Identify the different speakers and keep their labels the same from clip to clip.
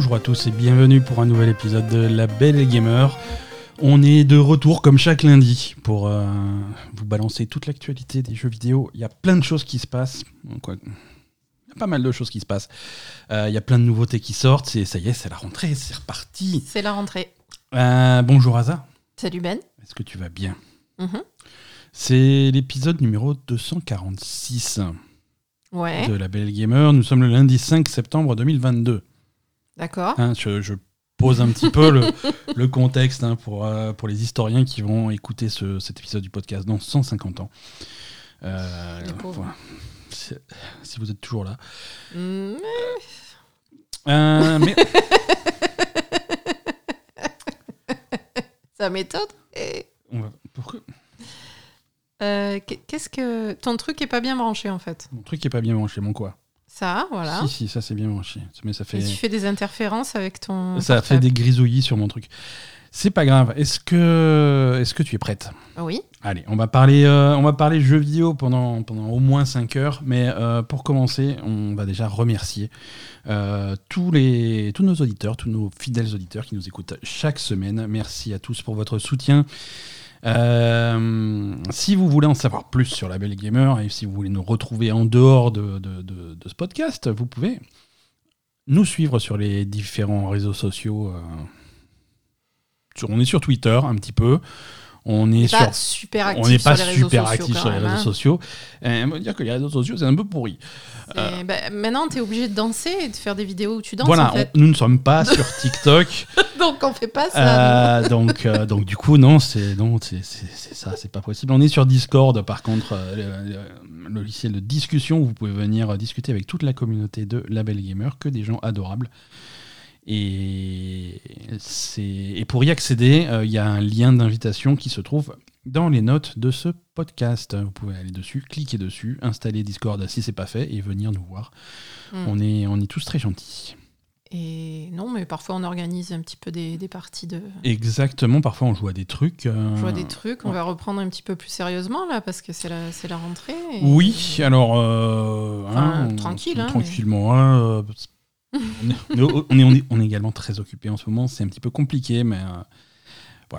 Speaker 1: Bonjour à tous et bienvenue pour un nouvel épisode de La Belle Gamer. On est de retour comme chaque lundi pour euh, vous balancer toute l'actualité des jeux vidéo. Il y a plein de choses qui se passent. Quoi, il y a pas mal de choses qui se passent. Euh, il y a plein de nouveautés qui sortent. Et ça y est, c'est la rentrée, c'est reparti.
Speaker 2: C'est la rentrée.
Speaker 1: Euh, bonjour Aza.
Speaker 2: Salut Ben.
Speaker 1: Est-ce que tu vas bien?
Speaker 2: Mhm.
Speaker 1: C'est l'épisode numéro 246
Speaker 2: Ouais,
Speaker 1: de La Belle Gamer. Nous sommes le lundi 5 septembre 2022.
Speaker 2: D'accord.
Speaker 1: Hein, je, je pose un petit peu le, le contexte hein, pour, euh, pour les historiens qui vont écouter ce- cet épisode du podcast dans 150 ans. Euh, voilà. Si, vous êtes toujours là.
Speaker 2: Mm,
Speaker 1: Euh, mais
Speaker 2: ça m'étonne. Et,
Speaker 1: on va- pourquoi?
Speaker 2: Qu- Qu'est-ce que. Ton truc est pas bien branché en fait?
Speaker 1: mon truc est pas bien branché, mon quoi?
Speaker 2: Ça, voilà.
Speaker 1: Si, si, ça c'est bien branché. Mais ça fait,
Speaker 2: Et tu fais des interférences avec ton.
Speaker 1: ça fait des grisouillis sur mon truc. C'est pas grave. Est-ce que, est que tu es prête?
Speaker 2: Oui.
Speaker 1: Allez, on va parler, euh, on va parler jeux vidéo pendant, pendant au moins 5 heures. Mais euh, pour commencer, on va déjà remercier euh, tous, les, tous nos auditeurs, tous nos fidèles auditeurs qui nous écoutent chaque semaine. Merci à tous pour votre soutien. Euh, si vous voulez en savoir plus sur la Belle Gamer et si vous voulez nous retrouver en dehors de, ce podcast, vous pouvez nous suivre sur les différents réseaux sociaux. euh, on est sur Twitter un petit peu. On est sur
Speaker 2: pas super actif
Speaker 1: on n'est pas
Speaker 2: sur les
Speaker 1: super actif sur les réseaux
Speaker 2: hein.
Speaker 1: sociaux. Et on va dire que les réseaux sociaux, c'est un peu pourri.
Speaker 2: Bah, maintenant, t'es obligé de danser et de faire des vidéos où tu danses
Speaker 1: voilà,
Speaker 2: en fait.
Speaker 1: on- nous ne sommes pas sur TikTok.
Speaker 2: Donc on fait pas ça.
Speaker 1: Euh, donc, euh, donc du coup, non, c'est non, c'est c'est- c'est ça, c'est pas possible. On est sur Discord, par contre, euh, le, le logiciel de discussion où vous pouvez venir discuter avec toute la communauté de La Belle Gamer, que des gens adorables. Et, et pour y accéder, euh, il y a un lien d'invitation qui se trouve dans les notes de ce podcast. Vous pouvez aller dessus, cliquer dessus, installer Discord si c'est pas fait et venir nous voir.
Speaker 2: Hmm.
Speaker 1: On, est, on est tous très gentils.
Speaker 2: Et non, mais parfois on organise un petit peu des, des parties de.
Speaker 1: Exactement, parfois on joue à des trucs. euh,
Speaker 2: On joue à des trucs, on
Speaker 1: ouais.
Speaker 2: va reprendre un petit peu plus sérieusement là parce que c'est la, la rentrée. et-
Speaker 1: Oui, alors. euh,
Speaker 2: Enfin,
Speaker 1: on-
Speaker 2: tranquille, hein,
Speaker 1: tranquillement. hein, on, est, on est- on est- on également très occupé en ce moment. C'est un petit peu compliqué, mais euh,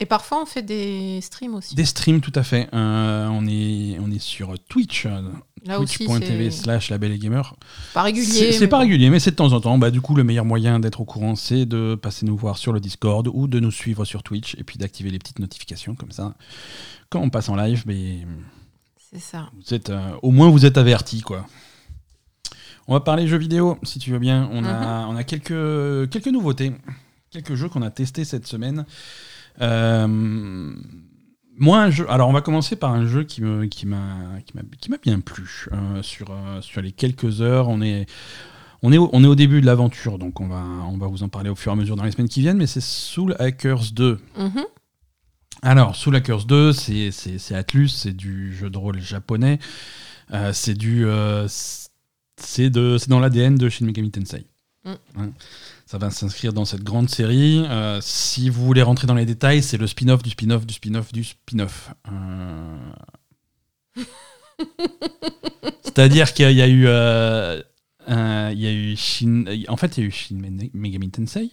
Speaker 2: Et parfois on fait des streams aussi.
Speaker 1: des streams tout à fait. Euh, on est on est sur Twitch, euh, twitch.tv slash la belle gamer.
Speaker 2: pas régulier.
Speaker 1: C'est pas
Speaker 2: bon.
Speaker 1: régulier, mais c'est de temps en temps. Bah, du coup, le meilleur moyen d'être au courant, c'est de passer nous voir sur le Discord ou de nous suivre sur Twitch et puis d'activer les petites notifications comme ça. Quand on passe en live, mais
Speaker 2: C'est ça.
Speaker 1: Vous êtes, euh, au moins vous êtes avertis quoi. On va parler jeux vidéo si tu veux bien. On a, on a quelques, quelques nouveautés, quelques jeux qu'on a testés cette semaine. Euh, moi, un jeu. Alors, on va commencer par un jeu qui me, qui m'a, qui bien plu euh, sur, euh, sur les quelques heures. On est, on est, au, on est au début de l'aventure, donc on va, on va vous en parler au fur et à mesure dans les semaines qui viennent. Mais c'est Soul Hackers 2.
Speaker 2: Mhm.
Speaker 1: Alors, Soul Hackers 2, c'est c'est- c'est Atlus, c'est du jeu de rôle japonais. Euh, c'est du. C'est de- c'est dans l'ADN de Shin Megami Tensei.
Speaker 2: Mm.
Speaker 1: Hein. ça va s'inscrire dans cette grande série. Euh, si vous voulez rentrer dans les détails, c'est le spin-off du spin-off du spin-off du spin-off. Euh, C'est-à-dire qu'il y a- eu. euh, il y a eu Shin. En fait, il y a eu Shin Megami Tensei.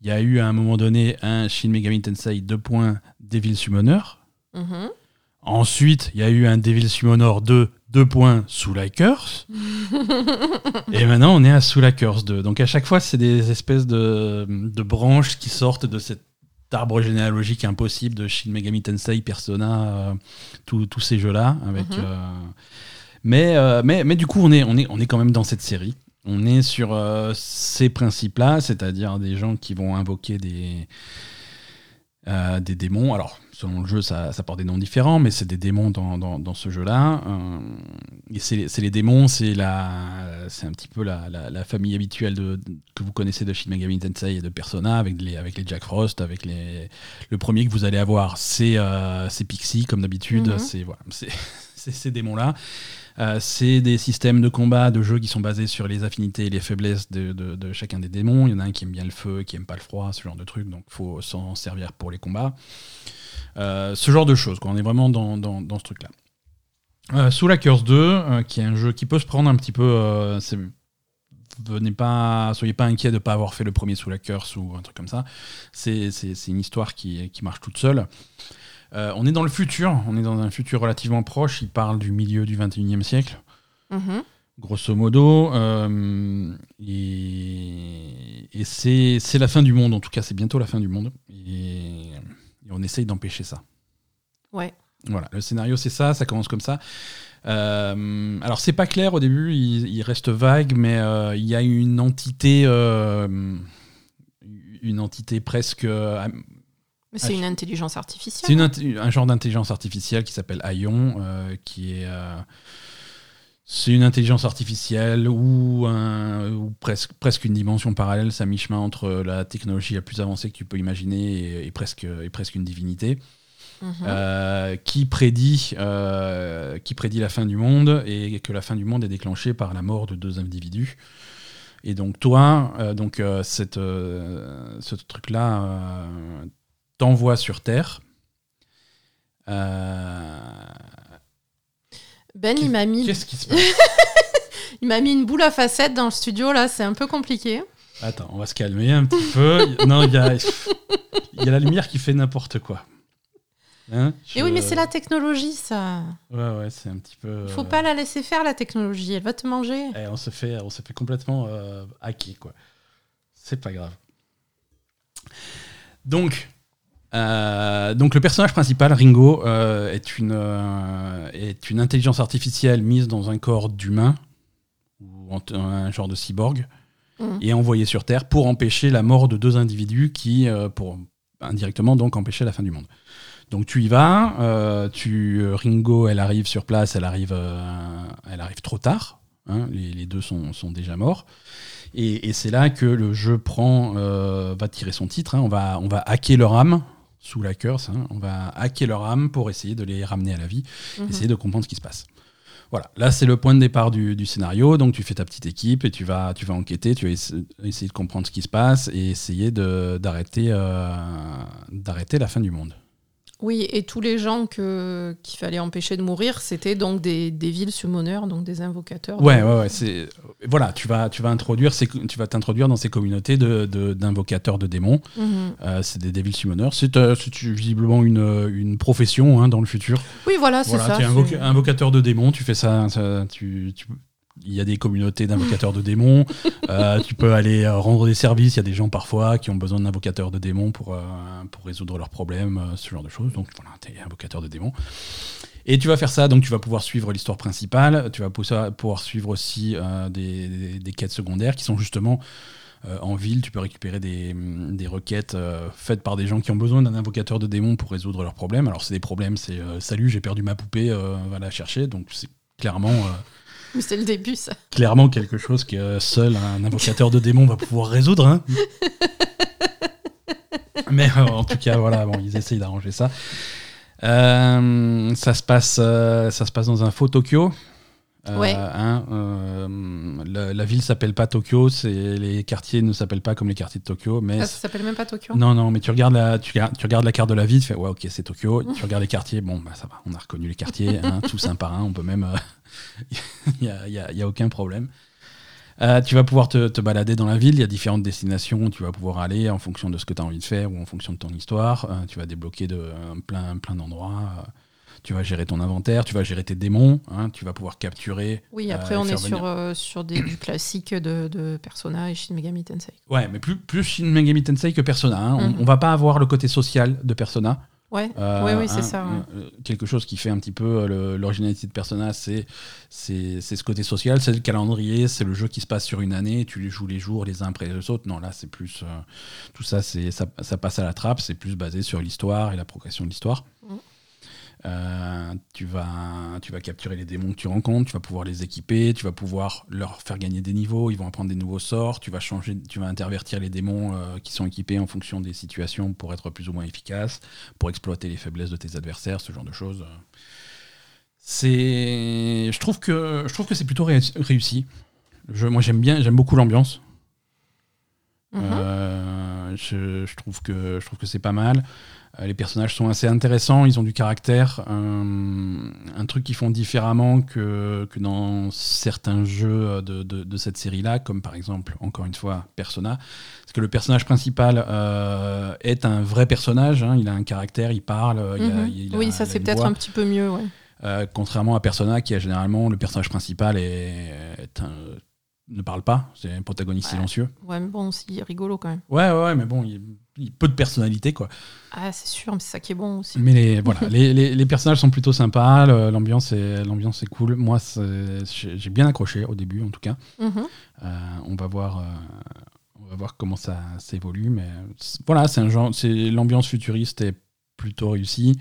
Speaker 1: Il y a eu à un moment donné un Shin Megami Tensei 2. Devil Summoner.
Speaker 2: Mhm.
Speaker 1: Ensuite, il y a eu un Devil Summoner 2. 2. Soul Hackers. Et maintenant, on est à Soul Hackers 2. Donc à chaque fois, c'est des espèces de, de branches qui sortent de cet arbre généalogique impossible de Shin Megami Tensei, Persona, euh, tous ces jeux-là. Avec,
Speaker 2: Mhm.
Speaker 1: euh, mais, euh, mais, mais du coup, on est, on, est, on est quand même dans cette série. On est sur ces principes-là, c'est-à-dire des gens qui vont invoquer des, des démons. Alors, selon le jeu, ça, ça porte des noms différents, mais c'est des démons dans, dans, dans ce jeu-là. Euh, c'est les démons, c'est un petit peu la, la- la famille habituelle de, de- que vous connaissez de Shin Megami Tensei et de Persona, avec les, avec les Jack Frost, avec les... Le premier que vous allez avoir, c'est euh, Pixie, comme d'habitude.
Speaker 2: Mhm.
Speaker 1: C'est voilà, ces démons-là. Euh, c'est des systèmes de combat, de jeux qui sont basés sur les affinités et les faiblesses de, de- de chacun des démons. Il y en a un qui aime bien le feu, qui aime pas le froid, ce genre de truc, donc faut s'en servir pour les combats. Euh, ce genre de choses, quoi. on est vraiment dans, dans- dans ce truc-là. Euh, Soul Hackers 2, euh, qui est un jeu qui peut se prendre un petit peu. euh, venez pas, soyez pas inquiets de pas avoir fait le premier sous la curse ou un truc comme ça. C'est une histoire qui, qui marche toute seule. On est dans le futur, on est dans un futur relativement proche. Il parle du milieu du 21e siècle,
Speaker 2: Mhm.
Speaker 1: grosso modo. et et c'est c'est la fin du monde, en tout cas, c'est bientôt la fin du monde. Et, et on essaye d'empêcher ça.
Speaker 2: Ouais.
Speaker 1: Voilà, le scénario c'est ça, ça commence comme ça. Euh, alors c'est pas clair au début, il, il reste vague, mais euh, il y a une entité, euh, une entité presque,
Speaker 2: Mais c'est
Speaker 1: Ah,
Speaker 2: une intelligence artificielle.
Speaker 1: c'est un genre d'intelligence artificielle qui s'appelle Aion, qui est, c'est une intelligence artificielle ou, un- ou presque presque une dimension parallèle, ça mi-chemin entre la technologie la plus avancée que tu peux imaginer et, et presque et presque une divinité.
Speaker 2: Mhm.
Speaker 1: Euh, qui, prédit, euh, qui prédit la fin du monde et que la fin du monde est déclenchée par la mort de deux individus. Et donc toi, euh, donc cette, ce truc-là t'envoie sur Terre.
Speaker 2: Ben, il m'a mis,
Speaker 1: Qu'est-ce qui se passe
Speaker 2: il m'a mis une boule à facettes dans le studio là, c'est un peu compliqué.
Speaker 1: Attends, on va se calmer un petit peu. Non, il y a, il y a la lumière qui fait n'importe quoi. Hein
Speaker 2: Et oui,
Speaker 1: Je-
Speaker 2: mais c'est la technologie, ça.
Speaker 1: Ouais, ouais, c'est un petit peu.
Speaker 2: Il faut
Speaker 1: euh,
Speaker 2: pas la laisser faire la technologie, elle va te manger.
Speaker 1: Eh, on se fait, on se fait complètement euh, hacker, quoi. C'est pas grave. Donc, euh, donc le personnage principal, Ringo, euh, est, une, euh, est une intelligence artificielle mise dans un corps d'humain, ou en- un genre de cyborg,
Speaker 2: Mhm.
Speaker 1: et envoyé sur Terre pour empêcher la mort de deux individus qui, pour indirectement, donc empêcher la fin du monde. Donc tu y vas, tu, Ringo, elle arrive sur place, elle arrive, elle arrive trop tard. hein, les, les deux sont, sont déjà morts. Et, et c'est là que le jeu prend, euh, va tirer son titre. hein. on, va, on va hacker leur âme sous la curse. hein. on va hacker leur âme pour essayer de les ramener à la vie,
Speaker 2: Mhm.
Speaker 1: essayer de comprendre ce qui se passe. Voilà, là c'est le point de départ du, du scénario. Donc tu fais ta petite équipe et tu vas, tu vas enquêter, tu vas essa- essayer de comprendre ce qui se passe et essayer de- d'arrêter euh, d'arrêter la fin du monde.
Speaker 2: Oui, et tous les gens que qu'il fallait empêcher de mourir, c'était donc des, des villes summoneurs, donc des invocateurs.
Speaker 1: Ouais, ouais, ouais. C'est voilà, tu vas, tu vas introduire, ces- tu vas t'introduire dans ces communautés de de- d'invocateurs de, démons.
Speaker 2: Mhm.
Speaker 1: Euh, c'est des Summoners. C'est euh, c'est visiblement une, une profession hein, dans le futur.
Speaker 2: Oui, voilà, c'est
Speaker 1: Voilà,
Speaker 2: ça.
Speaker 1: tu es invocateur de démons. Tu fais ça. ça- tu, tu- il y a des communautés d'invocateurs de démons. Euh, tu peux aller euh, rendre des services. Il y a des gens parfois qui ont besoin d'invocateurs de démons pour, euh, pour résoudre leurs problèmes, ce genre de choses. Donc voilà, tu es invocateur de démons. Et tu vas faire ça, donc tu vas pouvoir suivre l'histoire principale, tu vas pouvoir pouvoir suivre aussi euh, des, des- des quêtes secondaires qui sont justement en ville. Tu peux récupérer des, des requêtes faites par des gens qui ont besoin d'un invocateur de démons pour résoudre leurs problèmes. Alors c'est des problèmes, c'est salut, j'ai perdu ma poupée, va la chercher. Donc c'est clairement,
Speaker 2: Mais c'est le début, ça.
Speaker 1: clairement quelque chose que euh, seul un invocateur de démons va pouvoir résoudre. hein. Mais euh, en tout cas, voilà, bon, ils essayent d'arranger ça. Euh, ça, se passe, euh, ça se passe dans un faux Tokyo. Euh, hein, euh, la, la ville s'appelle pas Tokyo, les quartiers ne s'appellent pas comme les quartiers de Tokyo, mais
Speaker 2: Ah, ça s'appelle même pas Tokyo?
Speaker 1: Non non, mais tu regardes la tu, regardes- tu regardes la carte de la ville, tu fais ouais ok c'est Tokyo, tu regardes les quartiers, bon bah ça va, on a reconnu les quartiers, hein, tous un par un, on peut même, il y, a, aucun problème. Euh, tu vas pouvoir te, te balader dans la ville, il y a différentes destinations où tu vas pouvoir aller en fonction de ce que tu as envie de faire ou en fonction de ton histoire. Euh, tu vas débloquer de, euh, plein, plein d'endroits. Tu vas gérer ton inventaire, tu vas gérer tes démons, hein, tu vas pouvoir capturer.
Speaker 2: Oui,
Speaker 1: euh,
Speaker 2: après, on est sur, euh, sur des, du classique de, de Persona et Shin Megami Tensei.
Speaker 1: Ouais, mais plus, plus Shin Megami Tensei que Persona. hein. On,
Speaker 2: Mhm.
Speaker 1: on va pas avoir le côté social de Persona.
Speaker 2: Ouais,
Speaker 1: Euh,
Speaker 2: oui, oui, c'est
Speaker 1: hein,
Speaker 2: ça. ouais.
Speaker 1: quelque chose qui fait un petit peu l'originalité de Persona, c'est ce côté social, c'est le calendrier, c'est le jeu qui se passe sur une année, tu les joues les jours les uns après les autres. Non, là, c'est plus. tout ça, c'est ça, ça passe à la trappe, c'est plus basé sur l'histoire et la progression de l'histoire.
Speaker 2: Mhm.
Speaker 1: Euh, tu, vas, tu vas capturer les démons que tu rencontres, tu vas pouvoir les équiper, tu vas pouvoir leur faire gagner des niveaux, ils vont apprendre des nouveaux sorts, tu vas changer, tu vas intervertir les démons euh, qui sont équipés en fonction des situations pour être plus ou moins efficaces, pour exploiter les faiblesses de tes adversaires, ce genre de choses. C'est, je trouve que je trouve que c'est plutôt réussi- réussi. Je, moi j'aime bien, j'aime beaucoup l'ambiance.
Speaker 2: Mhm.
Speaker 1: Euh, je, je trouve que je trouve que c'est pas mal. Euh, les personnages sont assez intéressants, ils ont du caractère. Un, un truc qu'ils font différemment que, que dans certains jeux de, de, de cette série-là, comme par exemple, encore une fois, Persona. Parce que le personnage principal euh, est un vrai personnage, hein, il a un caractère, il parle. il a-
Speaker 2: Mhm.
Speaker 1: il a-
Speaker 2: oui, ça c'est peut-être un petit peu mieux. Ouais.
Speaker 1: Euh, contrairement à Persona, qui a généralement le personnage principal est, est un- ne parle pas, c'est un protagoniste
Speaker 2: Ouais.
Speaker 1: silencieux.
Speaker 2: ouais, mais bon, c'est rigolo quand même.
Speaker 1: Ouais, ouais, mais bon, il peu de personnalité, quoi.
Speaker 2: Ah, c'est sûr, mais c'est ça qui est bon aussi.
Speaker 1: Mais les, voilà, les, les- les personnages sont plutôt sympas, l'ambiance est, l'ambiance est cool. Moi, j'ai bien accroché au début, en tout cas.
Speaker 2: Mhm.
Speaker 1: Euh, on va voir. euh, on va voir comment ça s'évolue, mais voilà, c'est un genre, c'est l'ambiance futuriste est plutôt réussie.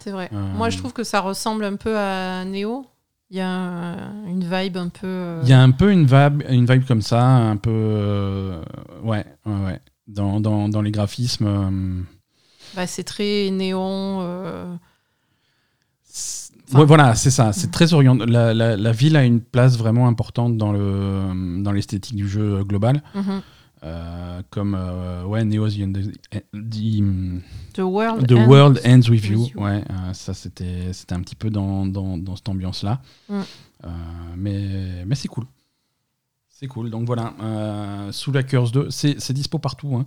Speaker 2: C'est vrai.
Speaker 1: Euh,
Speaker 2: Moi, je trouve que ça ressemble un peu à Neo. Il y a un- une vibe un peu.
Speaker 1: Il y a un peu une vibe, une vibe comme ça, un peu, euh, ouais, ouais, ouais. Dans, dans, dans les graphismes, euh,
Speaker 2: bah, c'est très néon. euh,
Speaker 1: c'est-
Speaker 2: Enfin-
Speaker 1: ouais, voilà, c'est ça. C'est très orienté. La, la, la ville a une place vraiment importante dans le dans l'esthétique du jeu global,
Speaker 2: mhm.
Speaker 1: Euh, comme euh, ouais, Neo the, the-
Speaker 2: The World.
Speaker 1: The
Speaker 2: Ends
Speaker 1: World Ends with You. Ouais, euh, ça c'était c'était un petit peu dans, dans, dans cette ambiance-là.
Speaker 2: Mm.
Speaker 1: Euh, mais mais c'est cool. C'est cool. Donc voilà, euh, sous la Curse 2, c'est dispo partout. hein.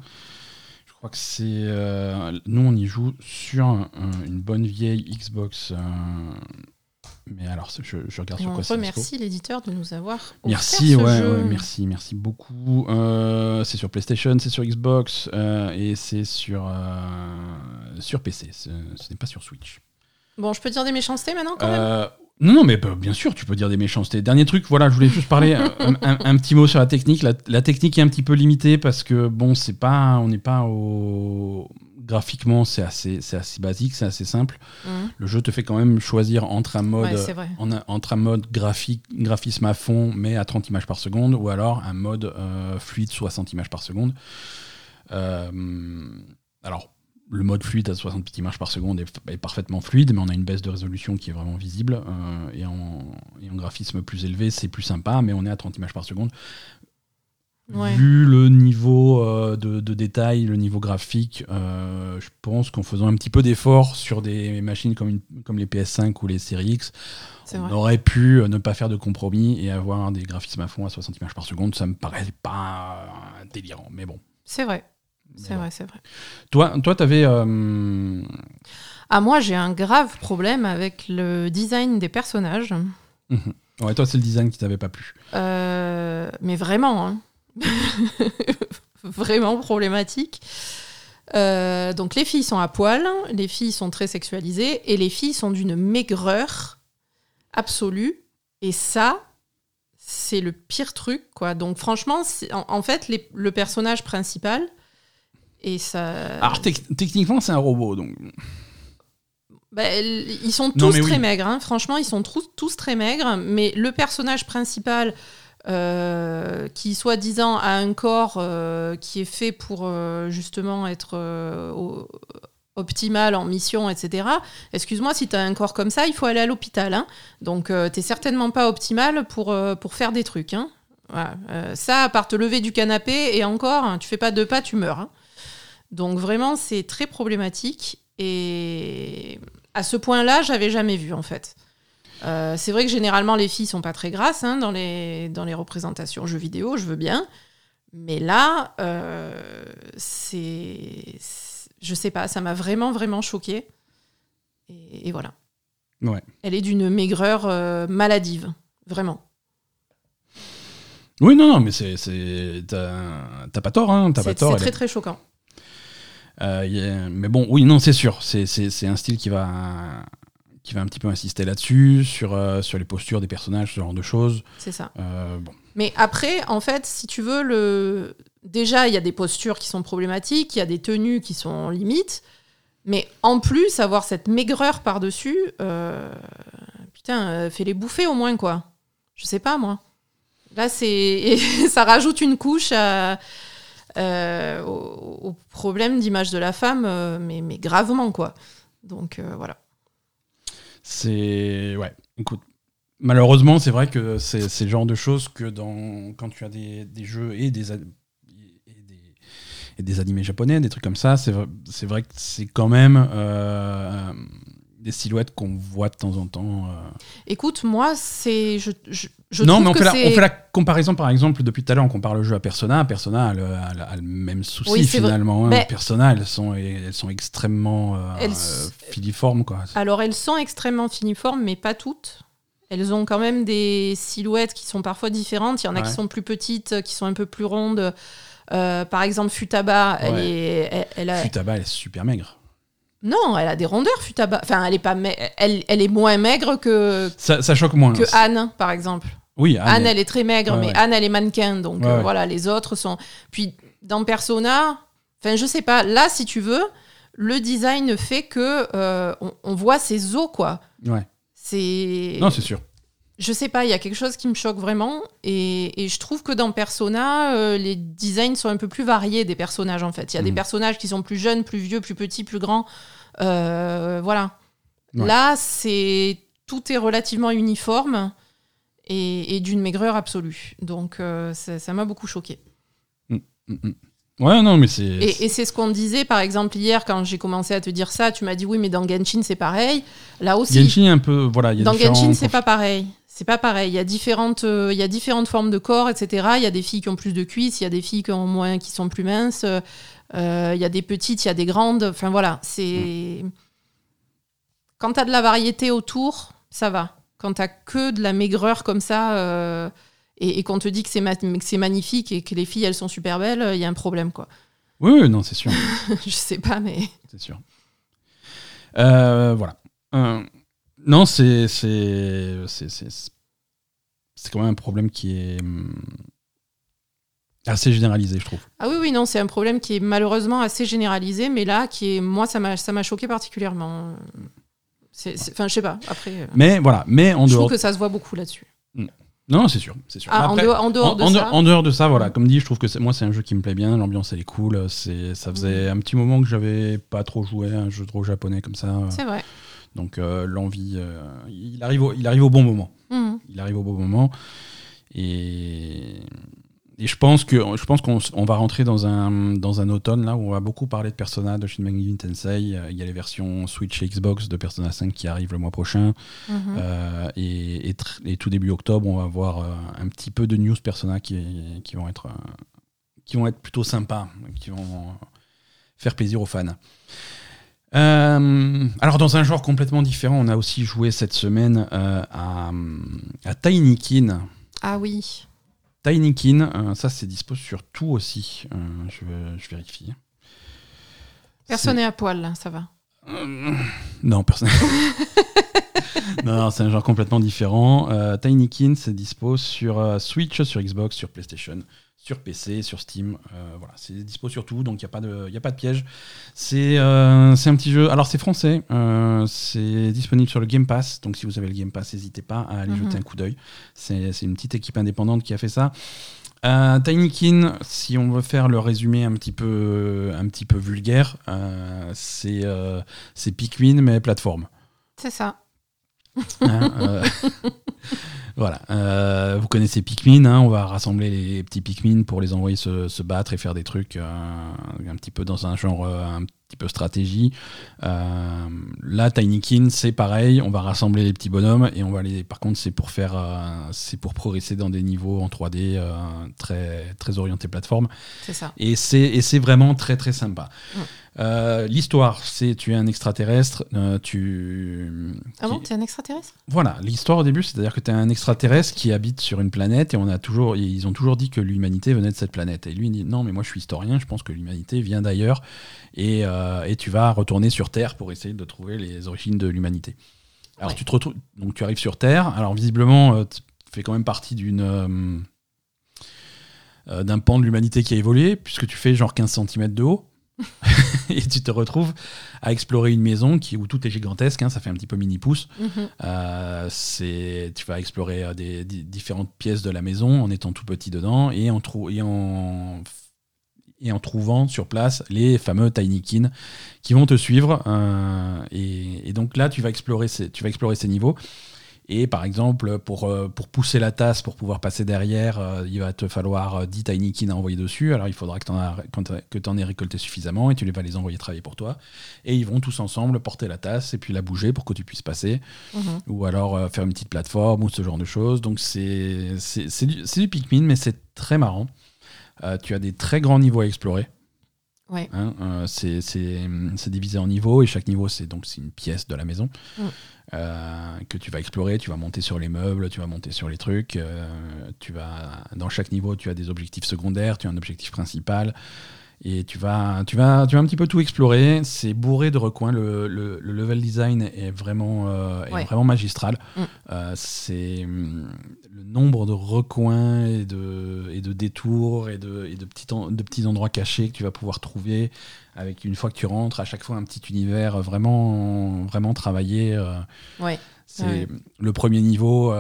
Speaker 1: Je crois que c'est. euh, nous, on y joue sur un- une bonne vieille Xbox. euh, mais alors, je, je regarde sur
Speaker 2: on
Speaker 1: quoi c'est dispo.
Speaker 2: remercie l'éditeur de nous avoir. offert
Speaker 1: Merci,
Speaker 2: ce
Speaker 1: ouais,
Speaker 2: jeu.
Speaker 1: ouais, merci, merci beaucoup. C'est sur PlayStation, c'est sur Xbox et c'est sur, sur PC. Ce n'est pas sur Switch.
Speaker 2: Bon, je peux dire des méchancetés maintenant quand même?
Speaker 1: Non, non, mais bah, bien sûr, tu peux dire des méchancetés. Dernier truc, voilà, je voulais juste parler euh, un, un- un petit mot sur la technique. La, la technique est un petit peu limitée parce que bon, c'est pas, on n'est pas au graphiquement, c'est assez, c'est assez basique, c'est assez simple.
Speaker 2: Mhm.
Speaker 1: Le jeu te fait quand même choisir entre un mode
Speaker 2: Ouais,
Speaker 1: en entre un mode graphique, graphisme à fond, mais à 30 images par seconde, ou alors un mode euh, fluide 60 images par seconde. Euh, alors, le mode fluide à 60 images par seconde est, est parfaitement fluide, mais on a une baisse de résolution qui est vraiment visible. euh, et, en, et en graphisme plus élevé, c'est plus sympa, mais on est à 30 images par seconde.
Speaker 2: Ouais.
Speaker 1: Vu le niveau euh, de, de détail, le niveau graphique, euh, je pense qu'en faisant un petit peu d'effort sur des machines comme, une- comme les PS5 ou les Series X, on
Speaker 2: vrai.
Speaker 1: aurait pu ne pas faire de compromis et avoir des graphismes à fond à 60 images par seconde. Ça me paraît pas délirant, mais bon.
Speaker 2: C'est vrai. C'est vrai, c'est vrai.
Speaker 1: Toi, toi, t'avais. euh,
Speaker 2: Ah, moi, j'ai un grave problème avec le design des personnages.
Speaker 1: Ouais, toi, c'est le design qui t'avait pas plu.
Speaker 2: Euh, mais vraiment, hein. vraiment problématique. Euh, donc les filles sont à poil, les filles sont très sexualisées et les filles sont d'une maigreur absolue. Et ça, c'est le pire truc, quoi. Donc franchement, en, en fait, les- le personnage principal et ça.
Speaker 1: Alors, tec- techniquement, c'est un robot, donc.
Speaker 2: Bah, ils sont tous
Speaker 1: Non,
Speaker 2: très
Speaker 1: oui.
Speaker 2: maigres, hein. franchement, ils sont tous, tous très maigres, mais le personnage principal, euh, qui soi-disant a un corps euh, qui est fait pour euh, justement être au- optimal en mission, etc. Excuse-moi, si tu as un corps comme ça, il faut aller à l'hôpital. hein. Donc, tu t'es certainement pas optimal pour, pour faire des trucs. hein. Voilà. Ça, à part te lever du canapé, et encore, hein, tu fais pas deux pas, tu meurs. Donc, vraiment, c'est très problématique. Et à ce point-là, j'avais jamais vu en fait. Euh, c'est vrai que généralement les filles sont pas très grasses hein, dans, les, dans les représentations jeux vidéo, je veux bien. Mais là, euh, c'est. Je sais pas, ça m'a vraiment, vraiment choqué. Et, et voilà.
Speaker 1: Ouais.
Speaker 2: Elle est d'une maigreur euh, maladive, vraiment.
Speaker 1: Oui, non, non, mais c'est. T'as pas tort, hein. T'as pas
Speaker 2: C'est
Speaker 1: tort.
Speaker 2: c'est
Speaker 1: elle
Speaker 2: très,
Speaker 1: est-
Speaker 2: très choquant.
Speaker 1: Euh, a- mais bon, oui, non, c'est sûr. C'est- un style qui va, qui va un petit peu insister là-dessus, sur, euh, sur les postures des personnages, ce genre de choses.
Speaker 2: C'est ça.
Speaker 1: Euh, bon.
Speaker 2: Mais après, en fait, si tu veux, le... déjà, il y a des postures qui sont problématiques, il y a des tenues qui sont limites. Mais en plus, avoir cette maigreur par-dessus, putain, fais-les bouffer au moins, quoi. Je sais pas, moi. Là, c'est. ça rajoute une couche à- euh, au, problème d'image de la femme, euh, mais, mais gravement, quoi. Donc, euh, voilà.
Speaker 1: C'est. Ouais, écoute. Malheureusement, c'est vrai que c'est le genre de choses que dans, quand tu as des, des jeux et des, et des, des animés japonais, des trucs comme ça. C'est vrai, vrai que c'est quand même des silhouettes qu'on voit de temps en temps. euh.
Speaker 2: Écoute, moi, c'est. Je, je, je
Speaker 1: non, mais on
Speaker 2: que
Speaker 1: fait, la, on fait la comparaison, par exemple, depuis tout à l'heure, on compare le jeu à Persona. Persona a le, a le- a le même souci
Speaker 2: Oui,
Speaker 1: finalement. hein.
Speaker 2: Mais-
Speaker 1: Persona, elles sont, elles sont extrêmement euh,
Speaker 2: Elles-
Speaker 1: filiformes. Quoi.
Speaker 2: Alors, elles sont extrêmement finiformes, mais pas toutes. Elles ont quand même des silhouettes qui sont parfois différentes. Il y en a qui sont plus petites, qui sont un peu plus rondes. Euh, par exemple, Futaba, elle est, elle, elle a...
Speaker 1: Futaba, elle est super maigre.
Speaker 2: Non, elle a des rondeurs. Futaba, enfin, elle est pas, ma- elle, elle est moins maigre que
Speaker 1: Ça, ça choque moins.
Speaker 2: que Anne, par exemple.
Speaker 1: Oui,
Speaker 2: Anne,
Speaker 1: Anne,
Speaker 2: elle est très maigre,
Speaker 1: Ouais,
Speaker 2: mais
Speaker 1: ouais.
Speaker 2: Anne, elle est mannequin. Donc
Speaker 1: Ouais,
Speaker 2: euh, voilà, les autres sont. Puis dans Persona, enfin, je sais pas, là, si tu veux, le design fait que euh, on, on voit ses os, quoi.
Speaker 1: Ouais.
Speaker 2: C'est.
Speaker 1: Non, c'est sûr.
Speaker 2: Je sais pas, il y a quelque chose qui me choque vraiment. Et, et je trouve que dans Persona, euh, les designs sont un peu plus variés des personnages, en fait. Il y a des
Speaker 1: Mhm.
Speaker 2: personnages qui sont plus jeunes, plus vieux, plus petits, plus grands. Euh, voilà.
Speaker 1: Ouais.
Speaker 2: Là, c'est tout est relativement uniforme et, et d'une maigreur absolue. Donc, euh, ça m'a beaucoup choqué.
Speaker 1: Mm, mm. Ouais, non, mais c'est.
Speaker 2: Et, et c'est ce qu'on disait, par exemple, hier, quand j'ai commencé à te dire ça, tu m'as dit oui, mais dans Genshin, c'est pareil. Là aussi,
Speaker 1: Genshin un peu. Voilà, il y a
Speaker 2: dans Genshin, c'est pas pareil. C'est pas pareil. Il y a différentes, euh, il y a différentes formes de corps, etc. Il y a des filles qui ont plus de cuisses, il y a des filles qui ont moins, qui sont plus minces. Euh, il y a des petites, il y a des grandes. Enfin voilà, c'est. Quand t'as de la variété autour, ça va. Quand t'as que de la maigreur comme ça euh, et, et qu'on te dit que c'est ma- que c'est magnifique et que les filles elles sont super belles, il y a un problème quoi.
Speaker 1: Oui, oui, non, c'est sûr.
Speaker 2: Je sais pas, mais.
Speaker 1: c'est sûr. Euh, voilà. Non, c'est c'est c'est c'est c'est quand même un problème qui est hum, assez généralisé, je trouve.
Speaker 2: Ah oui, oui, non, c'est un problème qui est malheureusement assez généralisé, mais là, qui est, moi, ça m'a, choqué particulièrement. Enfin, je sais pas. Après, euh,
Speaker 1: Mais voilà, mais en
Speaker 2: je
Speaker 1: dehors.
Speaker 2: trouve que ça se voit beaucoup là-dessus.
Speaker 1: Non, c'est sûr, c'est sûr.
Speaker 2: Ah, en dehors, en dehors
Speaker 1: en,
Speaker 2: de
Speaker 1: en
Speaker 2: ça.
Speaker 1: en dehors de ça, voilà, comme dit, je trouve que moi c'est un jeu qui me plaît bien, l'ambiance elle est cool. C'est, ça faisait un petit moment que j'avais pas trop joué à un jeu trop japonais comme ça,
Speaker 2: C'est vrai.
Speaker 1: donc euh, l'envie, euh, il arrive, au, il arrive au bon moment.
Speaker 2: Mhm.
Speaker 1: Il arrive au bon moment, et, et je pense que je pense qu'on on va rentrer dans un dans un automne là où on va beaucoup parler de Persona, de Shin Megami Tensei. Il y a les versions Switch et Xbox de Persona 5 qui arrivent le mois prochain.
Speaker 2: Mhm.
Speaker 1: Euh, et, et tr- et tout début octobre, on va avoir euh, un petit peu de news Persona qui, qui, vont être, euh, qui vont être plutôt sympas, qui vont euh, faire plaisir aux fans. Euh, alors, dans un genre complètement différent, on a aussi joué cette semaine euh, à, à Tinykin.
Speaker 2: Ah oui.
Speaker 1: Tinykin, euh, ça c'est dispo sur tout aussi. Euh, je, je vérifie.
Speaker 2: Personne n'est à poil, là, ça va.
Speaker 1: Euh, Non, personne. non, non, c'est un genre complètement différent. Euh, Tinykin, c'est dispo sur euh, Switch, sur Xbox, sur PlayStation, sur PC, sur Steam. Euh, voilà, c'est dispo sur tout, donc il n'y a, pas de- y a pas de piège. C'est euh, un petit jeu. Alors, c'est français. euh, c'est disponible sur le Game Pass. Donc, si vous avez le Game Pass, n'hésitez pas à aller
Speaker 2: Mhm.
Speaker 1: jeter un coup d'œil. C'est une petite équipe indépendante qui a fait ça. Tinykin, si on veut faire le résumé un petit peu, un petit peu vulgaire, c'est c'est Pikmin mais plateforme.
Speaker 2: C'est ça.
Speaker 1: Hein, euh, voilà. Euh, vous connaissez Pikmin, hein, on va rassembler les petits Pikmin pour les envoyer se, se battre et faire des trucs euh, un petit peu dans un genre un petit peu stratégie. Là, Tinykin, c'est pareil, on va rassembler les petits bonhommes et on va les. Par contre, c'est pour faire, c'est pour progresser dans des niveaux en 3D euh, très très orientés plateforme.
Speaker 2: C'est ça.
Speaker 1: Et c'est, et c'est vraiment très très sympa.
Speaker 2: Mm.
Speaker 1: Euh, l'histoire, c'est tu es un extraterrestre, euh, tu...
Speaker 2: Ah bon,
Speaker 1: qui-
Speaker 2: t'es un extraterrestre?
Speaker 1: Voilà, l'histoire au début, c'est-à-dire que tu es un extraterrestre qui habite sur une planète et on a toujours, ils ont toujours dit que l'humanité venait de cette planète. Et lui, il dit non, mais moi je suis historien, je pense que l'humanité vient d'ailleurs et, euh, et tu vas retourner sur Terre pour essayer de trouver les origines de l'humanité. Alors
Speaker 2: Ouais.
Speaker 1: tu te retrouves, donc tu arrives sur Terre. Alors visiblement, euh, tu fais quand même partie d'une d'un pan de l'humanité qui a évolué puisque tu fais genre 15 cm de haut. et tu te retrouves à explorer une maison qui, où tout est gigantesque, hein, ça fait un petit peu mini pouce.
Speaker 2: Mhm.
Speaker 1: Euh, c'est, tu vas explorer euh, des, di- différentes pièces de la maison en étant tout petit dedans et en, trou- et en, et en trouvant sur place les fameux Tinykin qui vont te suivre. euh, et, et donc là, tu vas explorer ces, tu vas explorer ces niveaux. Et par exemple, pour, euh, pour pousser la tasse, pour pouvoir passer derrière, euh, il va te falloir 10 tiny à envoyer dessus. Alors il faudra que tu en, en, aies récolté suffisamment et tu les vas les envoyer travailler pour toi. Et ils vont tous ensemble porter la tasse et puis la bouger pour que tu puisses passer. Mhm. Ou alors faire une petite plateforme ou ce genre de choses. Donc c'est du, du Pikmin, mais c'est très marrant. tu as des très grands niveaux à explorer.
Speaker 2: Ouais.
Speaker 1: Hein, euh, c'est divisé en niveaux et chaque niveau c'est donc une pièce de la maison mm. euh, que tu vas explorer. Tu vas monter sur les meubles, tu vas monter sur les trucs. Euh, tu vas dans chaque niveau tu as des objectifs secondaires, tu as un objectif principal. Et tu vas, tu, vas, tu vas un petit peu tout explorer. C'est bourré de recoins. Le, le, level design est vraiment, euh, est vraiment magistral. Mm. Euh, c'est mm, le nombre de recoins et de, et de détours et, de, et de, petits, de petits endroits cachés que tu vas pouvoir trouver. Avec une fois que tu rentres, à chaque fois un petit univers vraiment, vraiment travaillé. Euh.
Speaker 2: Ouais.
Speaker 1: C'est le premier niveau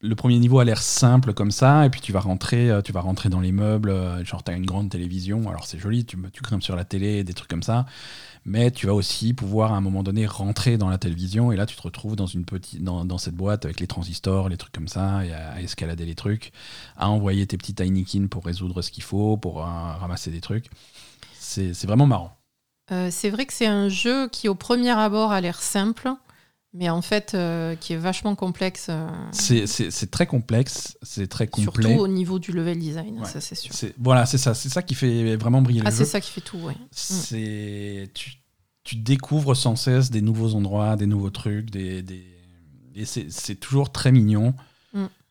Speaker 1: le premier niveau a l'air simple comme ça, et puis tu vas rentrer, euh, tu vas rentrer dans les meubles, euh, genre tu as une grande télévision, alors c'est joli, tu, tu grimpes sur la télé, des trucs comme ça, mais tu vas aussi pouvoir à un moment donné rentrer dans la télévision, et là tu te retrouves dans, une petite, dans, cette boîte avec les transistors, les trucs comme ça, et à, escalader les trucs, à envoyer tes petits Tinykin pour résoudre ce qu'il faut, pour euh, ramasser des trucs. C'est vraiment marrant.
Speaker 2: c'est vrai que c'est un jeu qui au premier abord a l'air simple, mais en fait, euh, qui est vachement complexe. Euh,
Speaker 1: c'est très complexe, c'est très complet.
Speaker 2: Surtout au niveau du level design, ça c'est sûr.
Speaker 1: Voilà, c'est ça, c'est ça qui fait vraiment briller
Speaker 2: ah,
Speaker 1: le
Speaker 2: jeu. c'est ça qui fait tout, ouais.
Speaker 1: C'est tu, tu, découvres sans cesse des nouveaux endroits, des nouveaux trucs, des, des... et c'est toujours très mignon.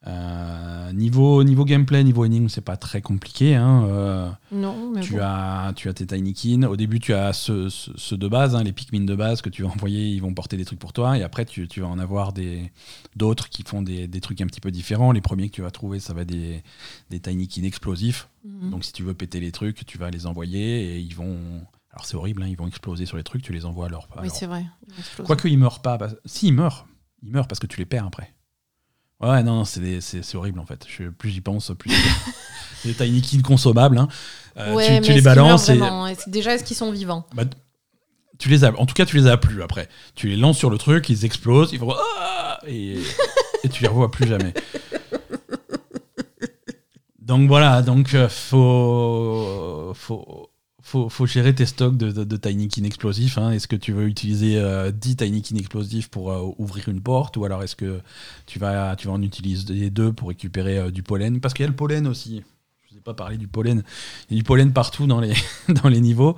Speaker 1: Euh, niveau, niveau gameplay, niveau énigme, c'est pas très compliqué. Hein,
Speaker 2: euh, non, mais
Speaker 1: tu, as, tu as tes Tinykin. Au début, tu as ceux, de base, hein, les Pikmin de base que tu vas envoyer, ils vont porter des trucs pour toi. Et après, tu, tu vas en avoir d'autres qui font des, des, trucs un petit peu différents. Les premiers que tu vas trouver, ça va être des, des Tinykin explosifs. Mhm. Donc, si tu veux péter les trucs, tu vas les envoyer et ils vont. Alors, c'est horrible, hein, ils vont exploser sur les trucs, tu les envoies leur.
Speaker 2: Oui, c'est vrai.
Speaker 1: Quoique, ils meurent pas. Bah, si, ils meurent. Ils meurent parce que tu les perds après. Ouais, non, c'est horrible en fait. Je, plus j'y pense, plus. c'est des tiny consommables. Hein.
Speaker 2: Euh, tu, les balances. Et... Déjà, est-ce qu'ils sont vivants?
Speaker 1: Bah, tu les as, En tout cas, tu les as plus après. Tu les lances sur le truc, ils explosent, ils vont. Ah et, et tu les revois plus jamais. Donc voilà, donc euh, faut, faut, faut, faut gérer tes stocks de, de, de Tinykin explosifs. Hein. Est-ce que tu veux utiliser 10 euh, Tinykin explosifs pour euh, ouvrir une porte ou alors est-ce que tu vas, tu vas en utiliser deux pour récupérer euh, du pollen? Parce qu'il y a le pollen aussi. Je ne vous ai pas parlé du pollen. Il y a du pollen partout dans les, dans les niveaux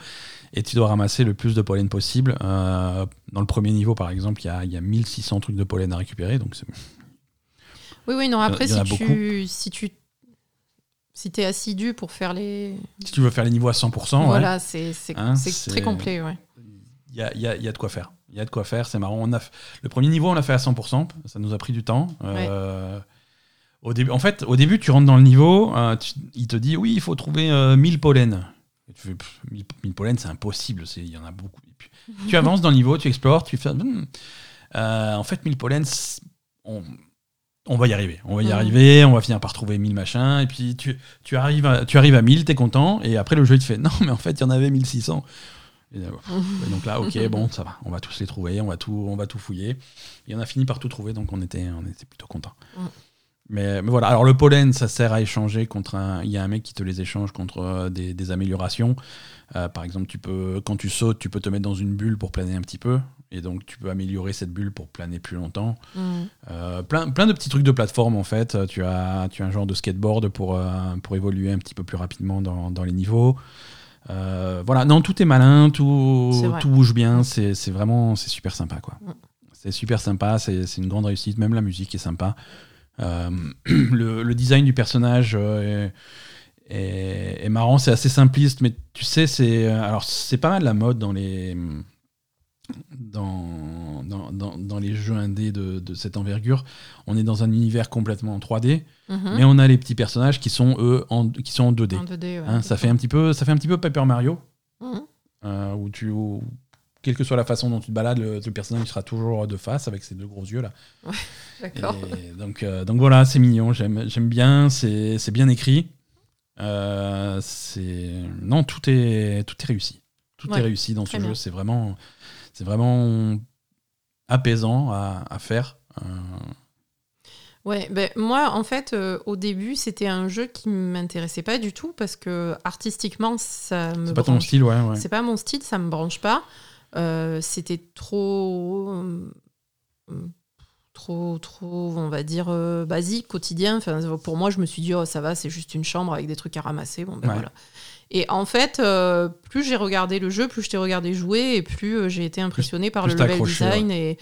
Speaker 1: et tu dois ramasser le plus de pollen possible. dans le premier niveau, par exemple, il y a, y a 1600 trucs de pollen à récupérer. Donc
Speaker 2: oui, oui, non, après, si tu, si tu si tu es assidu pour faire les.
Speaker 1: Si tu veux faire les niveaux à 100%,
Speaker 2: voilà, c'est hein, très complet. Ouais.
Speaker 1: Il y a, y, a, y a, de quoi faire. Il y a de quoi faire, c'est marrant. On a le premier niveau, on l'a fait à 100%, ça nous a pris du temps. Euh, au début, en fait, au début, tu rentres dans le niveau, euh, il te dit oui, il faut trouver 1000 euh, pollens. Et tu fais, 1000, pollens, c'est impossible, il y en a beaucoup. tu avances dans le niveau, tu explores, tu fais. Hmm, en fait, 1000 pollens, on, on va y arriver, on va y mm. arriver, on va finir par trouver 1000 machins, et puis tu, tu, arrives, à, tu arrives à 1000, t'es content, et après le jeu il te fait non, mais en fait il y en avait 1600. Et, donc là, ok, bon, ça va, on va tous les trouver, on va tout, on va tout fouiller. Et on a fini par tout trouver, donc on était, on était plutôt content. Mm. Mais, mais, voilà, alors le pollen, ça sert à échanger contre un. Il y a un mec qui te les échange contre euh, des, des améliorations. Euh, par exemple, tu peux, quand tu sautes, tu peux te mettre dans une bulle pour planer un petit peu. Et donc, tu peux améliorer cette bulle pour planer plus longtemps. Mm. Euh, plein, plein de petits trucs de plateforme, en fait. Tu as, tu as un genre de skateboard pour, euh, pour évoluer un petit peu plus rapidement dans, dans les niveaux. Euh, voilà, non, tout est malin, tout, tout bouge bien. C'est vraiment c'est super sympa, quoi. Mm. C'est super sympa, c'est une grande réussite. Même la musique est sympa. le, le, design du personnage est, est, est marrant, c'est assez simpliste, mais tu sais, c'est alors c'est pas mal la mode dans les dans, dans, dans, les jeux indés de, de, cette envergure, on est dans un univers complètement en 3D, mhm. mais on a les petits personnages qui sont eux en, qui sont en 2D. Hein, ça fait un petit peu ça fait un petit peu Paper Mario, mhm. euh, où tu quelle que soit la façon dont tu te balades, le, personnage sera toujours de face avec ses deux gros yeux là.
Speaker 2: D'accord.
Speaker 1: Donc euh, donc voilà, c'est mignon, j'aime j'aime bien, c'est bien écrit. Euh, c'est non tout est tout est réussi, tout est réussi dans ce jeu. C'est vraiment c'est vraiment apaisant à, faire.
Speaker 2: Ouais, ben moi en fait au début c'était un jeu qui m'intéressait pas du tout parce que artistiquement ça me
Speaker 1: c'est pas ton style ouais, ouais.
Speaker 2: c'est pas mon style ça me branche pas c'était trop trop, trop, on va dire, euh, basique, quotidien. Enfin, pour moi, je me suis dit, oh, ça va, c'est juste une chambre avec des trucs à ramasser. Bon, ben voilà. Et en fait, euh, plus j'ai regardé le jeu, plus je t'ai regardé jouer, et plus euh, j'ai été impressionné par le level design. Et,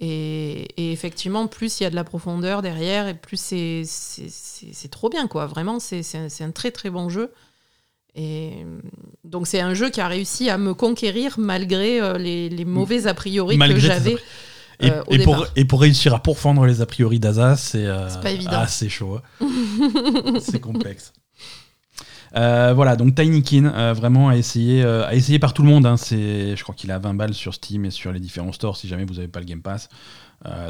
Speaker 2: et, effectivement, plus il y a de la profondeur derrière, et plus c'est trop bien, quoi. Vraiment, c'est un très très bon jeu. Et donc c'est un jeu qui a réussi à me conquérir malgré les, les mauvais a priori que j'avais.
Speaker 1: Euh, et, pour, et, pour, réussir à pourfendre les a priori d'Asa, c'est euh, assez chaud. Hein. c'est complexe. Euh, voilà, donc Tiny Kin, vraiment à essayer, à essayer par tout le monde. Hein. c'est, je crois qu'il a 20 balles sur Steam et sur les différents stores si jamais vous n'avez pas le Game Pass.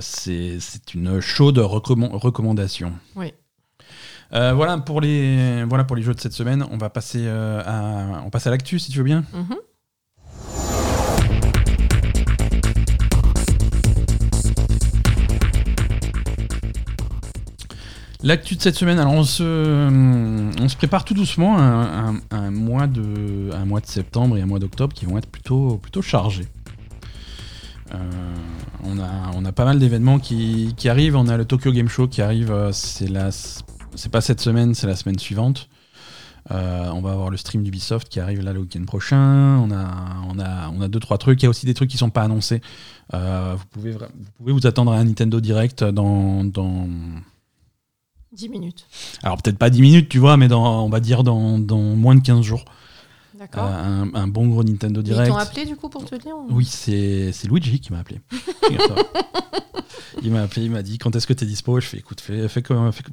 Speaker 1: c'est, une chaude recommandation.
Speaker 2: Oui.
Speaker 1: voilà, pour les, voilà pour les jeux de cette semaine. On va passer, à, on passe à l'actu si tu veux bien. Mm L'actu de cette semaine, alors on se, se prépare tout doucement à un, mois de, septembre et un mois d'octobre qui vont être plutôt, chargés. Euh, on, a, pas mal d'événements qui, arrivent. On a le Tokyo Game Show qui arrive, euh, c'est, pas cette semaine, c'est la semaine suivante. Euh, on va avoir le stream d'Ubisoft qui arrive là le week-end prochain. On a, on, a, on a deux, trois trucs. Il y a aussi des trucs qui sont pas annoncés. vous, pouvez, vous attendre à un Nintendo Direct dans
Speaker 2: 10 minutes.
Speaker 1: Alors peut-être pas 10 minutes, tu vois, mais dans, on va dire dans, dans moins de 15 jours.
Speaker 2: D'accord.
Speaker 1: Euh, un, un, bon gros Nintendo Direct. Ils
Speaker 2: t'ont appelé du coup pour te dire
Speaker 1: Oui, c'est Luigi qui m'a appelé. il m'a appelé, il m'a dit quand est-ce que tu es dispo? Je fais écoute, fais, fais,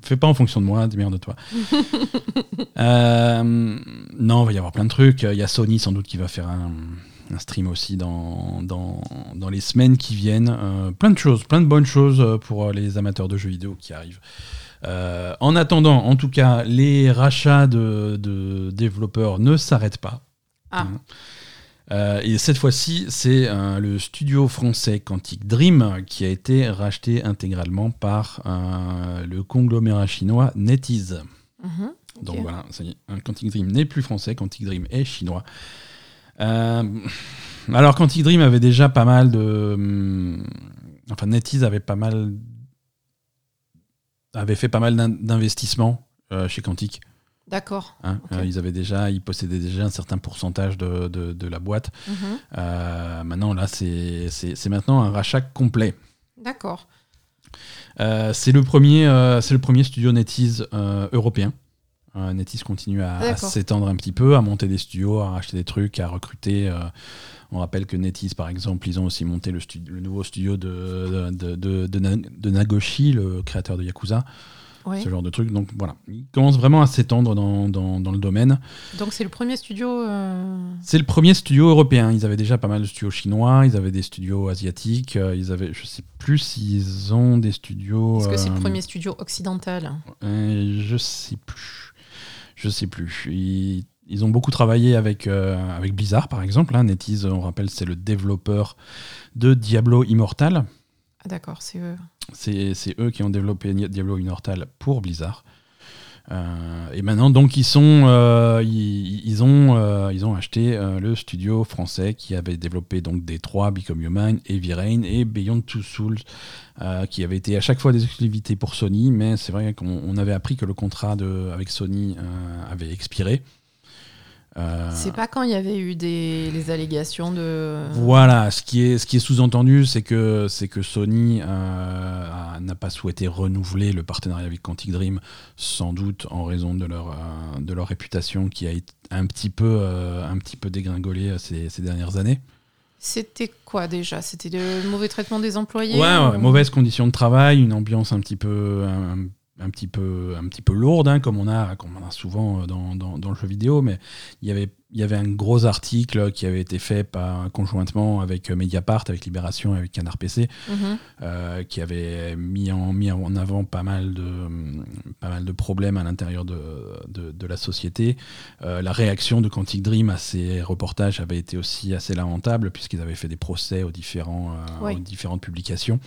Speaker 1: fais, pas en fonction de moi, de toi. euh, non, il va y avoir plein de trucs. Il y a Sony sans doute qui va faire un, un stream aussi dans, dans, dans, les semaines qui viennent. Euh, plein de choses, plein de bonnes choses pour les amateurs de jeux vidéo qui arrivent. Euh, en attendant, en tout cas, les rachats de, développeurs ne s'arrêtent pas.
Speaker 2: Ah. Hein.
Speaker 1: Euh, et cette fois-ci, c'est euh, le studio français Quantic Dream qui a été racheté intégralement par le conglomérat chinois NetEase. Mhm, Donc voilà, ça y est, Quantic Dream n'est plus français, Quantic Dream est chinois. alors Quantic Dream avait déjà pas mal de... Hum, enfin, NetEase avait pas mal avait fait pas mal d'investissements euh, chez Quantic.
Speaker 2: D'accord.
Speaker 1: Hein, euh, ils avaient déjà, ils possédaient déjà un certain pourcentage de, de, la boîte. Mhm. Euh, maintenant, là, c'est maintenant un rachat complet.
Speaker 2: D'accord.
Speaker 1: c'est le premier, c'est le premier studio NetEase européen. NetEase continue à, à s'étendre un petit peu, à monter des studios, à racheter des trucs, à recruter. On rappelle que NetEase, par exemple, ils ont aussi monté le, le nouveau studio de, de, Nagoshi, le créateur de Yakuza. Ce genre de truc. Donc voilà, ils commencent vraiment à s'étendre dans, le domaine.
Speaker 2: Donc c'est le premier studio. Euh,
Speaker 1: c'est le premier studio européen. Ils avaient déjà pas mal de studios chinois, ils avaient des studios asiatiques, euh, ils avaient, je sais plus s'ils ont des studios.
Speaker 2: Est-ce que c'est le euh, premier studio occidental?
Speaker 1: Je sais plus. Je sais plus. Ils ils ont beaucoup travaillé avec, euh, avec Blizzard, par exemple. Hein. NetEase, on rappelle, c'est le développeur de Diablo Immortal.
Speaker 2: Ah, d'accord, c'est eux.
Speaker 1: C'est eux qui ont développé Diablo Immortal pour Blizzard. Euh, et maintenant, donc, ils, sont, euh, ils, ont, ils ont acheté le studio français qui avait développé donc D3, Become Human, Heavy Rain et Beyond Two Souls, qui avaient été à chaque fois des exclusivités pour Sony, mais c'est vrai qu'on avait appris que le contrat de, avec Sony avait expiré.
Speaker 2: Euh, c'est pas quand il y avait eu des les allégations de.
Speaker 1: Voilà, ce qui est, ce qui est sous-entendu, c'est que, c'est que Sony euh, n'a pas souhaité renouveler le partenariat avec Quantic Dream, sans doute en raison de leur, euh, de leur réputation qui a été un petit peu, un petit peu dégringolée ces, ces dernières années.
Speaker 2: C'était quoi déjà? C'était le mauvais traitement des employés
Speaker 1: Ouais, mauvaises conditions de travail, une ambiance un petit peu, un petit peu, un petit peu lourde, hein, comme, on a, comme on a souvent euh, dans, dans, le jeu vidéo, mais il y avait, il y avait un gros article qui avait été fait par, conjointement avec euh, Mediapart, avec Libération et avec Canard PC, mhm. euh, qui avait mis en, mis en avant pas mal de, pas mal de problèmes à l'intérieur de, de, la société. la réaction de Quantic Dream à ces reportages avait été aussi assez lamentable, puisqu'ils avaient fait des procès aux, différents, aux différentes publications.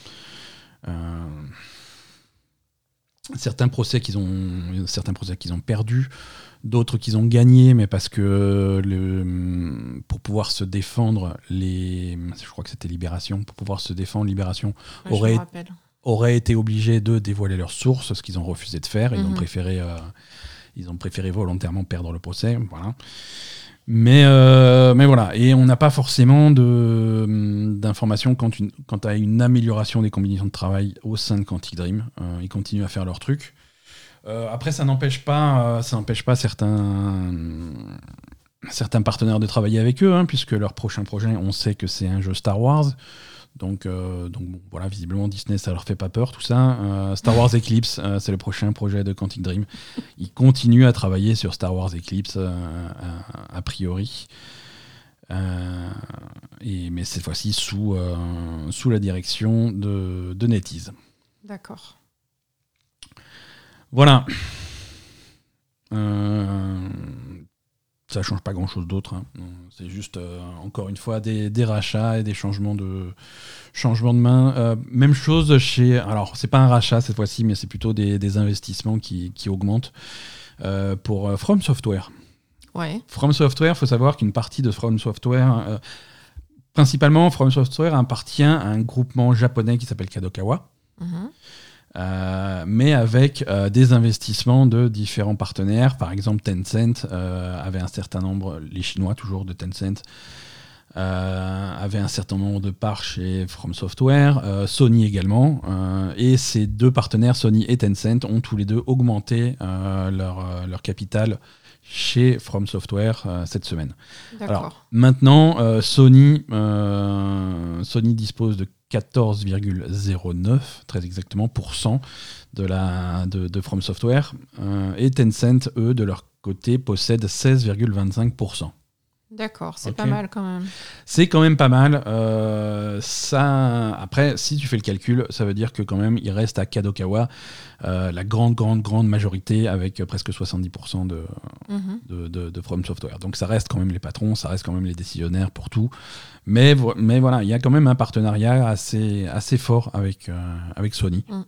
Speaker 1: Certains procès qu'ils ont, certains procès qu'ils ont perdus, d'autres qu'ils ont gagnés, mais parce que le, pour pouvoir se défendre, les, je crois que c'était Libération, pour pouvoir se défendre, Libération aurait, aurait été obligé de dévoiler leurs sources, ce qu'ils ont refusé de faire. Ils ont mhm. préféré, euh, ils ont préféré volontairement perdre le procès, voilà. Mais, euh, mais voilà, et on n'a pas forcément d'informations quant, à une amélioration des combinaisons de travail au sein de Quantic Dream. Euh, ils continuent à faire leur truc. Euh, après, ça n'empêche pas, certains partenaires de travailler avec eux, hein, puisque leur prochain projet, on sait que c'est un jeu Star Wars. Donc, euh, donc voilà, visiblement Disney, ça leur fait pas peur tout ça. Euh, Star Wars Eclipse, euh, c'est le prochain projet de Quantic Dream. Ils continuent à travailler sur Star Wars Eclipse a, priori, et, mais cette fois-ci sous, sous la direction de, de NetEase.
Speaker 2: D'accord.
Speaker 1: Voilà ça change pas grand chose d'autre. Hein. C'est juste, euh, encore une fois, des, rachats et des changements de, changements de main. Euh, même chose chez. Alors, c'est pas un rachat cette fois-ci, mais c'est plutôt des, investissements qui, augmentent euh, pour From Software.
Speaker 2: Ouais.
Speaker 1: From Software, il faut savoir qu'une partie de From Software, principalement, From Software appartient à un groupement japonais qui s'appelle Kadokawa. Mm-hmm. Euh, mais avec euh, des investissements de différents partenaires. Par exemple, Tencent euh, avait un certain nombre, les Chinois toujours de Tencent, avaient un certain nombre de parts chez From Software, Sony également. et ces deux partenaires, Sony et Tencent, ont tous les deux augmenté leur, leur capital chez From Software cette semaine. Alors maintenant, Sony, Sony dispose de 14,09 très exactement de la de, From Software. Euh, et Tencent eux de leur côté possèdent 16,25
Speaker 2: D'accord, c'est pas mal quand même.
Speaker 1: C'est quand même pas mal. Euh, ça, après, si tu fais le calcul, ça veut dire que quand même, il reste à Kadokawa euh, la grande, grande, grande majorité avec presque 70% de, mhm. de, de, de, From Software. Donc ça reste quand même les patrons, ça reste quand même les décisionnaires pour tout. Mais, mais voilà, il y a quand même un partenariat assez, assez fort avec, euh, avec Sony. Mm.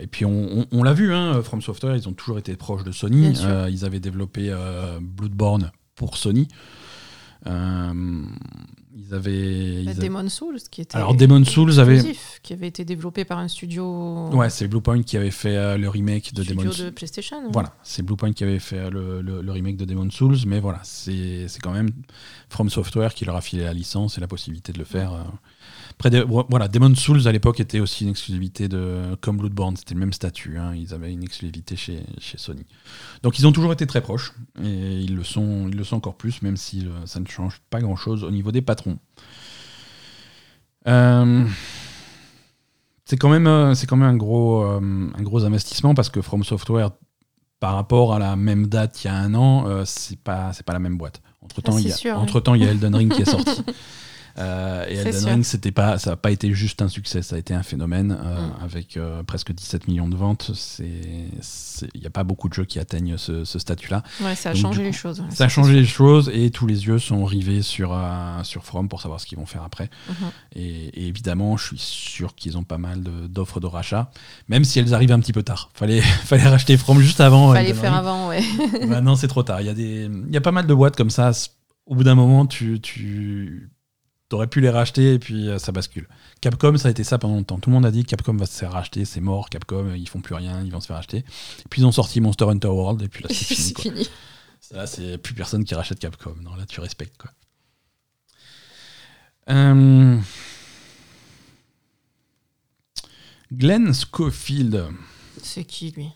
Speaker 1: et puis on, on, l'a vu, hein, From Software, ils ont toujours été proches de Sony. ils avaient développé Bloodborne pour Sony. Euh, ils avaient.
Speaker 2: Bah, Demon Souls, qui était.
Speaker 1: Alors, Demon Souls avait.
Speaker 2: Qui avait été développé par un studio.
Speaker 1: Ouais, c'est Bluepoint qui avait fait euh, le remake de Demon
Speaker 2: Souls. de PlayStation.
Speaker 1: Voilà, c'est Bluepoint qui avait fait le, le, remake de Demon Souls, mais voilà, c'est quand même From Software qui leur a filé la licence et la possibilité de le faire. Euh, voilà, Demon Souls à l'époque était aussi une exclusivité de comme Bloodborne, c'était le même statut. Hein, ils avaient une exclusivité chez, chez, Sony. Donc ils ont toujours été très proches et ils le sont, ils le sont encore plus, même si euh, ça ne change pas grand chose au niveau des patrons. Euh, c'est quand même, euh, c'est quand même un gros, un gros investissement parce que From Software, par rapport à la même date il y a un an, c'est pas, c'est pas la même boîte. Entre temps, ah, il y a, entre temps, il y a Elden Ring qui est sorti. Euh, et Elden Ring, c'était pas, ça n'a pas été juste un succès, ça a été un phénomène euh, mm. avec euh, presque 17 millions de ventes. Il n'y a pas beaucoup de jeux qui atteignent ce, statut-là.
Speaker 2: Ouais, ça a changé les choses.
Speaker 1: ça a changé les choses et tous les yeux sont rivés sur, sur From pour savoir ce qu'ils vont faire après. Mm-hmm. Et, évidemment, je suis sûr qu'ils ont pas mal d'offres de, rachat, même si elles arrivent un petit peu tard. Fallait, fallait racheter From juste avant.
Speaker 2: Fallait faire avant, ouais.
Speaker 1: Maintenant, c'est trop tard. Il y, a des, il y a pas mal de boîtes comme ça. Au bout d'un moment, tu, tu T'aurais pu les racheter et puis euh, ça bascule. Capcom, ça a été ça pendant longtemps. Tout le monde a dit Capcom va se faire racheter, c'est mort, Capcom, euh, ils font plus rien, ils vont se faire racheter. Et puis ils ont sorti Monster Hunter World et puis là c'est fini. fini. Là, c'est plus personne qui rachète Capcom. Non, là tu respectes quoi. Euh, Glenn Schofield.
Speaker 2: C'est qui lui?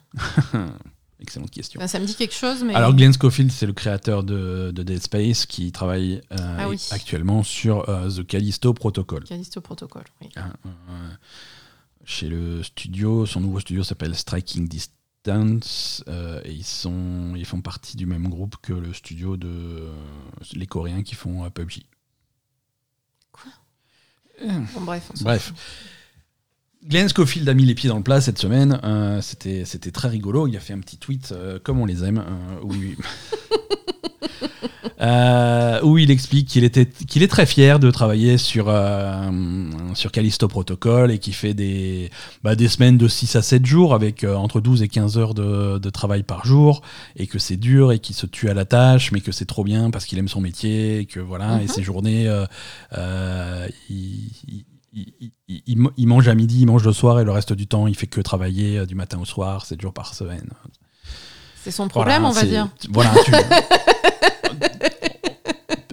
Speaker 1: Excellente question.
Speaker 2: ça me dit quelque chose, mais.
Speaker 1: Alors, Glenn Schofield, c'est le créateur de, Dead Space qui travaille euh, ah actuellement sur euh, The Callisto Protocol.
Speaker 2: Callisto Protocol, oui.
Speaker 1: Ah, euh, chez le studio, son nouveau studio s'appelle Striking Distance et ils, sont, ils font partie du même groupe que le studio de les Coréens qui font PUBG.
Speaker 2: Quoi? Bon, Bref.
Speaker 1: bref. Glenn Schofield a mis les pieds dans le plat cette semaine. Euh, c'était, c'était très rigolo. Il a fait un petit tweet euh, comme on les aime. Euh, Euh, où il explique qu'il était qu'il est très fier de travailler sur sur Callisto Protocol et qu'il fait des bah, des semaines de 6 à 7 jours avec entre 12 et 15 heures de, de travail par jour et que c'est dur et qu'il se tue à la tâche mais que c'est trop bien parce qu'il aime son métier et que voilà et
Speaker 2: Mhm.
Speaker 1: ses journées il, il- il- il- il- il mange à midi, il mange le soir et le reste du temps il fait que travailler euh, du matin au soir, 7 jours par semaine.
Speaker 2: C'est son problème,
Speaker 1: Voilà,
Speaker 2: on va dire.
Speaker 1: Voilà, tu-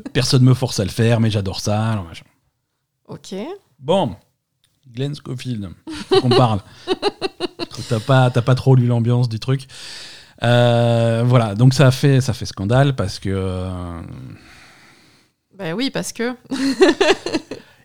Speaker 1: Personne me force à le faire, mais j'adore ça. alors.
Speaker 2: Ok.
Speaker 1: Bon, Glenn Schofield, qu'on parle. T'as pas, t'as pas trop lu l'ambiance du truc. Euh, voilà, donc ça a fait, ça fait scandale parce que. euh,
Speaker 2: Ben oui, parce que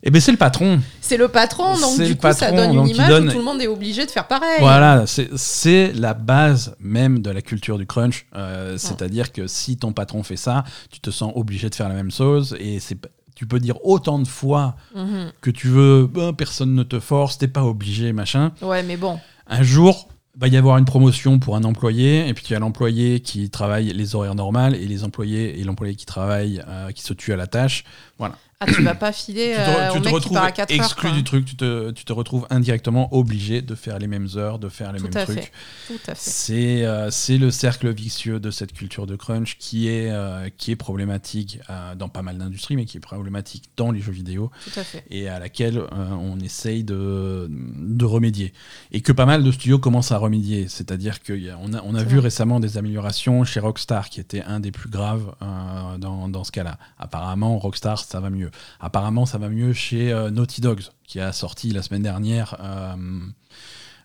Speaker 1: Eh ben c'est le patron.
Speaker 2: c'est le patron, donc du coup, ça donne une image
Speaker 1: donne-
Speaker 2: où tout le monde est obligé de faire pareil.
Speaker 1: Voilà, c'est- c'est la base même de la culture du crunch. Euh, C'est-à-dire que si ton patron fait ça, tu te sens obligé de faire la même chose et c'est tu peux dire autant de fois
Speaker 2: Mhm.
Speaker 1: que tu veux, ben, personne ne te force, t'es pas obligé, machin.
Speaker 2: Ouais, mais bon.
Speaker 1: Un jour, va y avoir une promotion pour un employé, et puis tu as l'employé qui travaille les horaires normales et les employés et l'employé qui travaille, euh, qui se tue à la tâche. Voilà.
Speaker 2: Ah, tu vas pas filer
Speaker 1: Tu te,
Speaker 2: euh,
Speaker 1: re- tu
Speaker 2: au
Speaker 1: te
Speaker 2: mec qui
Speaker 1: retrouves
Speaker 2: part à 4 heures.
Speaker 1: exclu
Speaker 2: quoi.
Speaker 1: du truc, tu te, tu te retrouves indirectement obligé de faire les mêmes heures, de faire les
Speaker 2: Tout
Speaker 1: mêmes
Speaker 2: à
Speaker 1: trucs.
Speaker 2: fait. Tout à fait.
Speaker 1: C'est euh, c'est le cercle vicieux de cette culture de crunch qui est, euh, qui est problématique euh, dans pas mal d'industries, mais qui est problématique dans les jeux vidéo
Speaker 2: Tout à fait.
Speaker 1: et à laquelle euh, on essaye de, de remédier. Et que pas mal de studios commencent à remédier. C'est-à-dire qu'on a, on a
Speaker 2: C'est
Speaker 1: vu
Speaker 2: vrai.
Speaker 1: récemment des améliorations chez Rockstar, qui était un des plus graves euh, dans, dans ce cas-là. Apparemment, Rockstar, ça va mieux. Apparemment, ça va mieux chez euh, Naughty Dogs, qui a sorti la semaine dernière euh,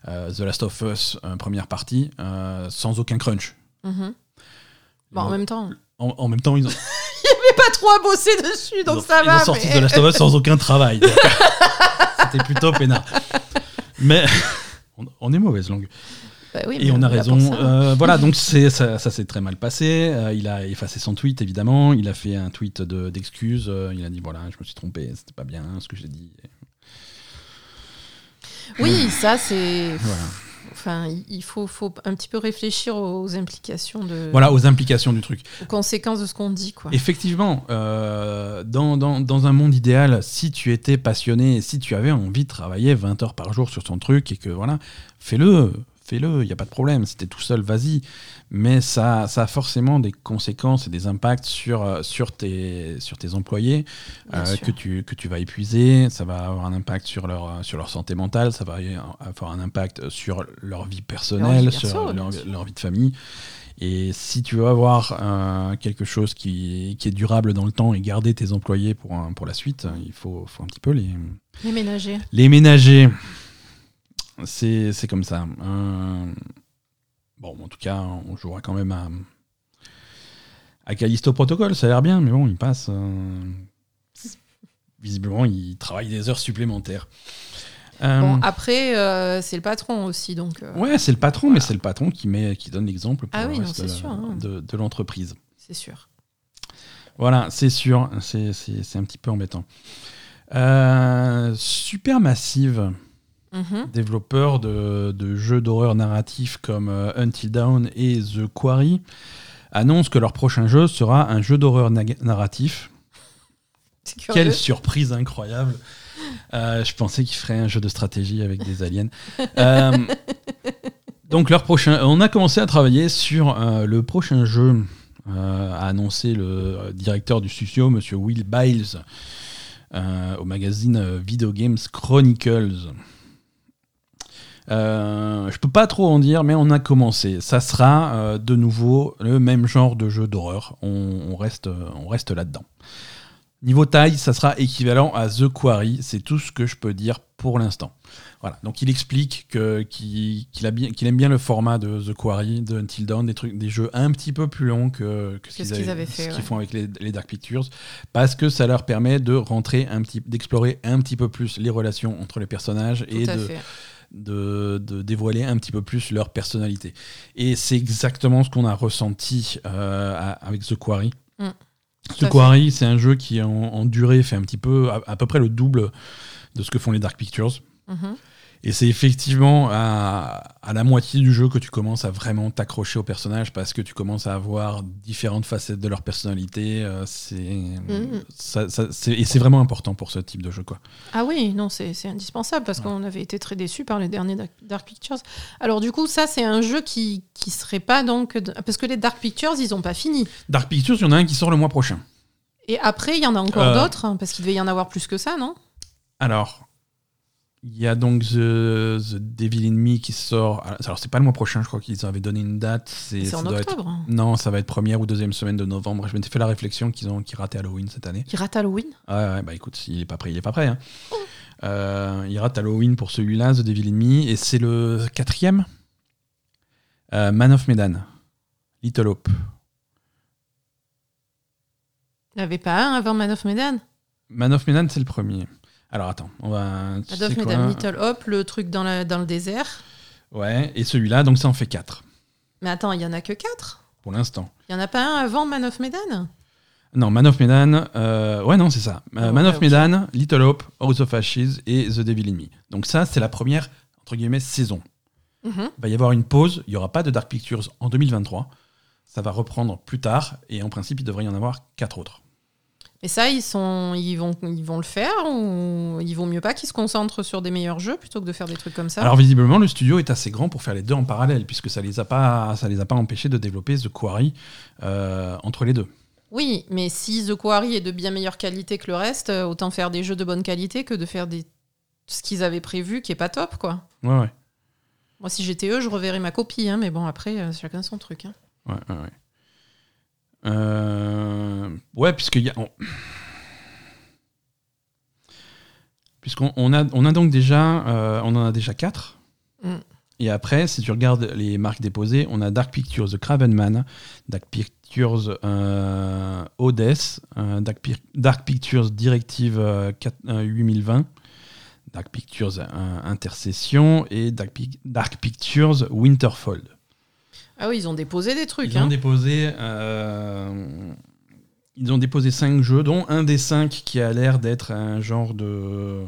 Speaker 1: euh, The Last of Us, première partie, sans aucun crunch.
Speaker 2: Bon,
Speaker 1: Ils
Speaker 2: en même temps,
Speaker 1: en, en même temps, ils ont,
Speaker 2: j'ai pas trop à bosser dessus, donc
Speaker 1: ils ont-
Speaker 2: ça
Speaker 1: ils
Speaker 2: va.
Speaker 1: ont sorti
Speaker 2: mais-
Speaker 1: The Last of Us sans aucun travail. C'était plutôt peinard. Mais on, on est mauvaise langue.
Speaker 2: Bah oui,
Speaker 1: Et on a raison.
Speaker 2: ça.
Speaker 1: Euh, voilà, donc c'est ça, ça s'est très mal passé. Euh, il a effacé son tweet, évidemment. Il a fait un tweet de- d'excuses. Euh, il a dit voilà, je me suis trompé, c'était pas bien ce que j'ai dit.
Speaker 2: Oui, ça c'est.
Speaker 1: Voilà.
Speaker 2: Enfin, il- faut, faut un petit peu réfléchir aux implications de,
Speaker 1: Voilà, aux implications du truc.
Speaker 2: aux conséquences de ce qu'on dit, quoi.
Speaker 1: Effectivement, euh, dans, dans, dans un monde idéal, si tu étais passionné si tu avais envie de travailler 20 heures par jour sur ton truc et que voilà, fais-le, fais-le, il n'y a pas de problème. Si t'es tout seul, vas-y. Mais ça, ça a forcément des conséquences et des impacts sur, euh, sur, tes, sur tes employés euh, que, tu, que tu vas épuiser. Ça va avoir un impact sur leur, sur leur santé mentale, ça va avoir un impact sur leur vie personnelle,
Speaker 2: perso,
Speaker 1: sur leur, vie de famille. Et si tu veux avoir euh, quelque chose qui, qui est durable dans le temps et garder tes employés pour, un- pour la suite, il faut, faut un petit peu les,
Speaker 2: Les ménagers.
Speaker 1: les ménager. C'est comme ça. Euh, bon, en tout cas, on jouera quand même à, à Callisto Protocol, ça a l'air bien, mais bon, il passe. euh, visiblement, il travaille des heures supplémentaires. Euh,
Speaker 2: Bon, après, euh, c'est le patron aussi, donc. euh,
Speaker 1: ouais, c'est le patron, mais c'est le patron qui, met, qui donne l'exemple pour
Speaker 2: Ah oui,
Speaker 1: reste de-
Speaker 2: hein.
Speaker 1: de, de l'entreprise.
Speaker 2: C'est sûr.
Speaker 1: Voilà, c'est sûr, c'est un petit peu embêtant. Supermassive,
Speaker 2: Mhm.
Speaker 1: développeur de, de jeux d'horreur narratifs comme euh, Until Dawn et The Quarry, annonce que leur prochain jeu sera un jeu d'horreur na- narratif. Quelle surprise incroyable Euh, Je pensais qu'ils feraient un jeu de stratégie avec des aliens. Euh, donc leur prochain, on a commencé à travailler sur le prochain jeu, a annoncé le directeur du studio, Monsieur Will Biles, au magazine Video Games Chronicles. Euh, je peux pas trop en dire, mais on a commencé. Ça sera euh, de nouveau le même genre de jeu d'horreur. On, on reste, on reste là-dedans. Niveau taille, ça sera équivalent à The Quarry. C'est tout ce que je peux dire pour l'instant. Voilà. Donc il explique que- qu'il aime bien le format de The Quarry, de Until Dawn, des, trucs, des jeux un petit peu plus longs que, que
Speaker 2: Que ce qu'ils avaient fait,
Speaker 1: ce
Speaker 2: ouais.
Speaker 1: font avec les, les Dark Pictures, parce que ça leur permet de rentrer un petit, d'explorer un petit peu plus les relations entre les personnages et
Speaker 2: Tout à
Speaker 1: de,
Speaker 2: fait.
Speaker 1: De, de dévoiler un petit peu plus leur personnalité. Et c'est exactement ce qu'on a ressenti euh, à- avec The Quarry.
Speaker 2: Mm.
Speaker 1: The Quarry, c'est un jeu qui en, en durée fait un petit peu, à, à peu près le double de ce que font les Dark Pictures.
Speaker 2: Mhm.
Speaker 1: Et c'est effectivement à, à la moitié du jeu que tu commences à vraiment t'accrocher aux personnages parce que tu commences à avoir différentes facettes de leur personnalité. euh, c'est, ça- ça- c'est- et c'est vraiment important pour ce type de jeu. Quoi.
Speaker 2: Ah oui, non, c'est indispensable parce
Speaker 1: Ouais.
Speaker 2: qu'on avait été très déçus par les derniers Dark, Pictures. Alors du coup, ça, c'est un jeu qui, qui serait pas donc... Parce que les Dark Pictures, ils ont pas fini.
Speaker 1: Dark Pictures, il y en a un qui sort le mois prochain.
Speaker 2: Et après, il y en a encore
Speaker 1: Euh.
Speaker 2: d'autres, hein, parce qu'il devait y en avoir plus que ça, non?
Speaker 1: Alors, il y a donc The, The Devil in Me qui sort. Alors, c'est pas le mois prochain, je crois qu'ils avaient donné une date. C'est,
Speaker 2: en
Speaker 1: être-
Speaker 2: octobre.
Speaker 1: Non, ça va être première ou deuxième semaine de novembre. Je m'étais fait la réflexion qu'ils ont qu'ils rataient Halloween cette année.
Speaker 2: Qui rate Halloween?
Speaker 1: Ouais, ouais, bah écoute, il est pas prêt, il est pas prêt. hein. Euh, il rate Halloween pour celui-là, The Devil in Me, et c'est le quatrième. Euh, Man of Medan, Little Hope.
Speaker 2: Il n'y avait pas un avant Man of Medan?
Speaker 1: Man of Medan, c'est le premier. Alors attends, on va. quoi
Speaker 2: Medan, Little Hop, le truc dans, la, dans le désert.
Speaker 1: Ouais, et celui-là, donc ça en fait quatre
Speaker 2: Mais attends, il y en a que 4
Speaker 1: pour l'instant.
Speaker 2: Il y en a pas un avant Man of Medan?
Speaker 1: Non, Man of Medan, euh, ouais, non, c'est ça.
Speaker 2: Oh,
Speaker 1: Man
Speaker 2: ouais,
Speaker 1: of. Medan, Little Hope, House of Ashes et The Devil in Me. Donc ça, c'est la première, entre guillemets, saison.
Speaker 2: Mhm.
Speaker 1: Il va y avoir une pause, il n'y aura pas de Dark Pictures en 2023. Ça va reprendre plus tard, et en principe, il devrait y en avoir quatre autres.
Speaker 2: Et ça, ils, sont, ils, vont, ils vont le faire ou il vaut mieux pas qu'ils se concentrent sur des meilleurs jeux plutôt que de faire des trucs comme ça?
Speaker 1: Alors visiblement, le studio est assez grand pour faire les deux en parallèle, puisque ça les a pas, ça les a pas empêchés de développer The Quarry euh, entre les deux.
Speaker 2: Oui, mais si The Quarry est de bien meilleure qualité que le reste, euh, autant faire des jeux de bonne qualité que de faire des... ce qu'ils avaient prévu qui est pas top, quoi.
Speaker 1: Ouais, ouais.
Speaker 2: Moi, si j'étais eux, je reverrais ma copie, hein, mais bon, après, euh, chacun son truc. hein.
Speaker 1: Ouais, ouais, ouais. Ouais, puisqu'il y a. on- Puisqu'on on a, on a donc déjà. euh, on en a déjà quatre.
Speaker 2: Mm.
Speaker 1: Et après, si tu regardes les marques déposées, on a Dark Pictures The Craven Man, Dark Pictures euh, Odess, euh, Dark, Pi- Dark Pictures Directive euh, 4 euh, 8020, Dark Pictures Intercession et Dark, Pic- Dark Pictures Winterfold.
Speaker 2: Ah oui, ils ont déposé des trucs.
Speaker 1: Ils ont
Speaker 2: hein.
Speaker 1: déposé, euh, ils ont déposé cinq jeux, dont un des cinq qui a l'air d'être un genre de,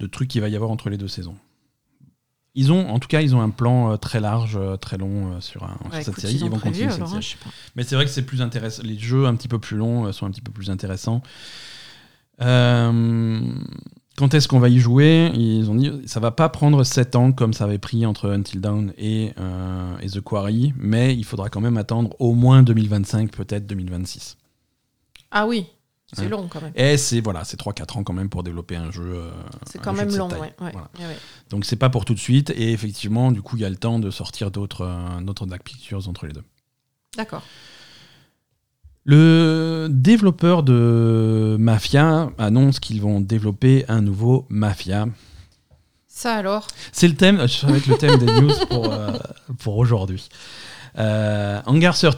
Speaker 1: de truc qu'il va y avoir entre les deux saisons. Ils ont, en tout cas, ils ont un plan euh, très large, euh, très long euh, sur, un- sur
Speaker 2: Ouais,
Speaker 1: cette série.
Speaker 2: ils ont
Speaker 1: vont
Speaker 2: prévu,
Speaker 1: continuer cette
Speaker 2: alors, hein,
Speaker 1: série. Mais c'est vrai que c'est plus intéressant. Les jeux un petit peu plus longs sont un petit peu plus intéressants. Euh, quand est-ce qu'on va y jouer? Ils ont dit ça va pas prendre 7 ans comme ça avait pris entre Until Dawn et, euh, et The Quarry, mais il faudra quand même attendre au moins 2025, peut-être 2026.
Speaker 2: Ah oui, c'est long quand même.
Speaker 1: Et c'est voilà, c'est 3-4 ans quand même pour développer un jeu. euh,
Speaker 2: C'est quand même long, ouais. ouais,
Speaker 1: Voilà.
Speaker 2: ouais.
Speaker 1: Donc c'est pas pour tout de suite, et effectivement, du coup, il y a le temps de sortir d'autres euh, d'autres Dark Pictures entre les deux.
Speaker 2: D'accord.
Speaker 1: Le développeur de Mafia annonce qu'ils vont développer un nouveau Mafia.
Speaker 2: Ça alors?
Speaker 1: C'est le thème, ça va être le thème des news pour, euh, pour aujourd'hui. Euh, Hangar 13,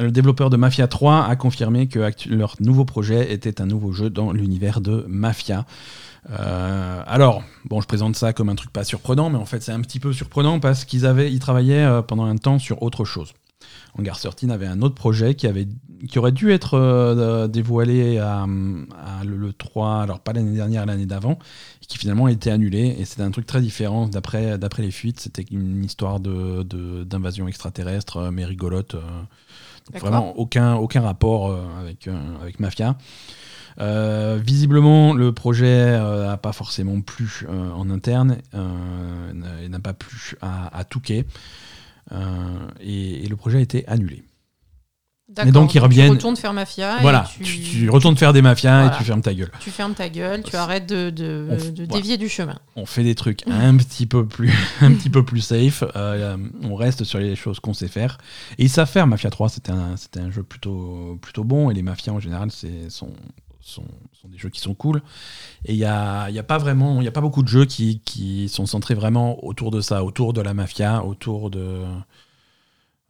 Speaker 1: le développeur de Mafia 3, a confirmé que leur nouveau projet était un nouveau jeu dans l'univers de Mafia. Euh, alors, bon, je présente ça comme un truc pas surprenant, mais en fait, c'est un petit peu surprenant parce qu'ils avaient, ils travaillaient euh, pendant un temps sur autre chose. Hangar 13 avait un autre projet qui, avait, qui aurait dû être euh, dévoilé à, le, le 3, alors pas l'année dernière, l'année d'avant, qui finalement a été annulé. Et c'était un truc très différent d'après, d'après les fuites. C'était une histoire de, de- d'invasion extraterrestre, euh, mais rigolote. euh. Donc vraiment aucun, aucun rapport euh, avec, avec Mafia. Euh, visiblement, le projet n'a pas forcément plu euh, en interne n'a- et n'a pas plu à, à Touquet. Et, et le projet a été annulé.
Speaker 2: D'accord.
Speaker 1: donc, ils reviennent-
Speaker 2: Tu retournes faire mafia. et
Speaker 1: voilà,
Speaker 2: tu,
Speaker 1: tu, tu retournes faire des mafias
Speaker 2: Voilà.
Speaker 1: et tu fermes ta gueule.
Speaker 2: tu fermes ta gueule, tu arrêtes de, de,
Speaker 1: On f-
Speaker 2: de
Speaker 1: voilà.
Speaker 2: dévier du chemin.
Speaker 1: On fait des trucs un petit peu plus, un petit peu plus safe. euh, on reste sur les choses qu'on sait faire. Et ils savent faire. Mafia 3, c'était un, c'était un jeu plutôt, plutôt bon. Et les mafias, en général, c'est, sont, sont, sont des jeux qui sont cool. Et il n'y a, y a pas vraiment, il y a pas beaucoup de jeux qui, qui sont centrés vraiment autour de ça, autour de la mafia, autour de,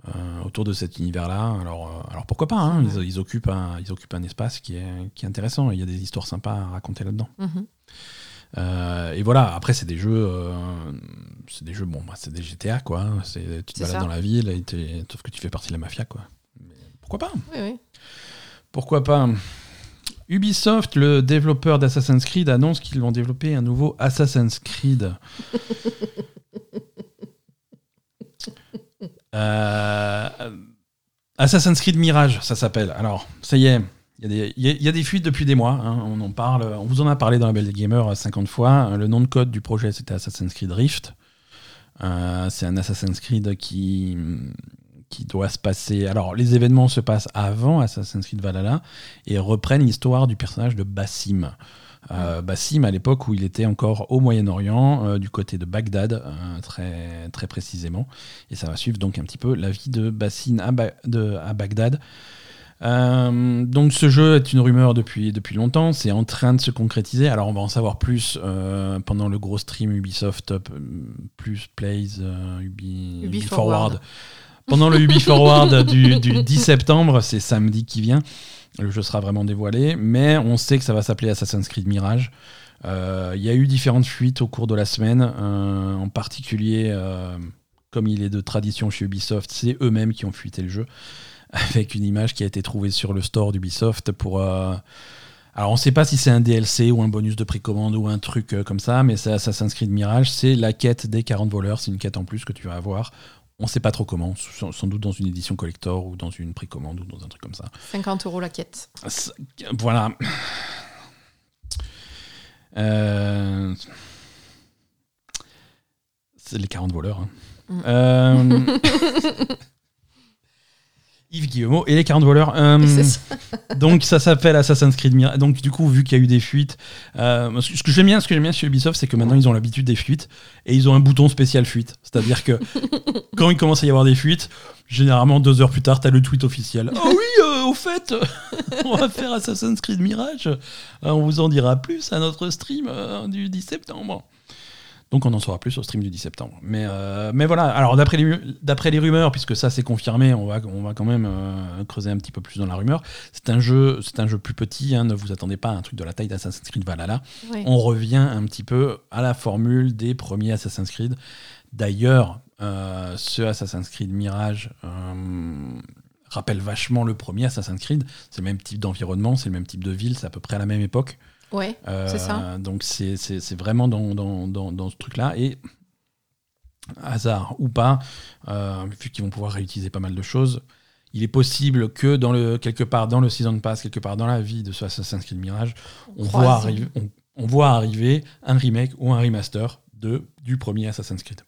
Speaker 1: euh, autour de cet univers-là. Alors, euh, alors pourquoi pas hein, ils, ils occupent un, ils occupent un espace qui est, qui est intéressant. Il y a des histoires sympas à raconter là-dedans.
Speaker 2: Mhm.
Speaker 1: Euh, et voilà, après c'est des jeux, c'est des jeux, bon, bah, c'est des GTA quoi. C'est, tu te balades
Speaker 2: ça.
Speaker 1: dans la ville, et sauf que tu fais partie de la mafia quoi. Mais pourquoi pas?
Speaker 2: Oui, oui.
Speaker 1: Pourquoi pas? Ubisoft, le développeur d'Assassin's Creed, annonce qu'ils vont développer un nouveau Assassin's Creed. Euh, Assassin's Creed Mirage, ça s'appelle. Alors, ça y est, il y, a des fuites depuis des mois. Hein. on parle, on vous en a parlé dans la Belle Gamer 50 fois. Le nom de code du projet, c'était Assassin's Creed Rift. Euh, c'est un Assassin's Creed qui, qui doit se passer. Alors, les événements se passent avant Assassin's Creed Valhalla et reprennent l'histoire du personnage de Bassim. Euh, Bassim, à l'époque où il était encore au Moyen-Orient, euh, du côté de Bagdad, euh, très, très précisément. Et ça va suivre donc un petit peu la vie de Bassim à, de, à Bagdad. donc ce jeu est une rumeur depuis, depuis longtemps, c'est en train de se concrétiser. Alors on va en savoir plus pendant le gros stream Ubisoft plus Plays Ubi, Forward. Pendant le Ubi Forward du, du 10 septembre, c'est samedi qui vient. Le jeu sera vraiment dévoilé, mais on sait que ça va s'appeler Assassin's Creed Mirage. Euh, il y a eu différentes fuites au cours de la semaine, euh, en particulier, euh, comme il est de tradition chez Ubisoft, c'est eux-mêmes qui ont fuité le jeu, avec une image qui a été trouvée sur le store d'Ubisoft pour... alors on ne sait pas si c'est un DLC ou un bonus de précommande ou un truc comme ça, mais c'est Assassin's Creed Mirage, c'est la quête des 40 voleurs, c'est une quête en plus que tu vas avoir on ne sait pas trop comment, sans doute dans une édition collector ou dans une précommande ou dans un truc comme ça.
Speaker 2: 50 euros la quête.
Speaker 1: Voilà. Euh, c'est les 40 voleurs. Hein. Mm. Euh, Yves Guillemot et les 40 voleurs. Euh, donc ça s'appelle Assassin's Creed Mirage. Donc du coup, vu qu'il y a eu des fuites, euh, ce que j'aime bien, ce que j'aime bien chez Ubisoft, c'est que maintenant ils ont l'habitude des fuites et ils ont un bouton spécial fuite. C'est-à-dire que quand il commence à y avoir des fuites, généralement deux heures plus tard, t'as le tweet officiel. oh oui, euh, au fait, on va faire Assassin's Creed Mirage. on vous en dira plus à notre stream du 10 septembre. Donc on en saura plus au stream du 10 septembre. Mais, euh, mais voilà, alors d'après les, d'après les rumeurs, puisque ça c'est confirmé, on va, on va quand même euh, creuser un petit peu plus dans la rumeur. C'est un jeu, c'est un jeu plus petit, hein, ne vous attendez pas à un truc de la taille d'Assassin's Creed Valhalla. On revient un petit peu à la formule des premiers Assassin's Creed. D'ailleurs, euh, ce Assassin's Creed Mirage rappelle vachement le premier Assassin's Creed. C'est le même type d'environnement, c'est le même type de ville, c'est à peu près à la même époque.
Speaker 2: Ouais, c'est ça. Euh,
Speaker 1: donc c'est vraiment dans, dans, dans, dans ce truc-là. Et hasard ou pas, euh, vu qu'ils vont pouvoir réutiliser pas mal de choses, il est possible que dans le, quelque part dans le Season Pass, quelque part dans la vie de ce Assassin's Creed Mirage, on, voit, arriver, on voit arriver un remake ou un remaster de, du premier Assassin's Creed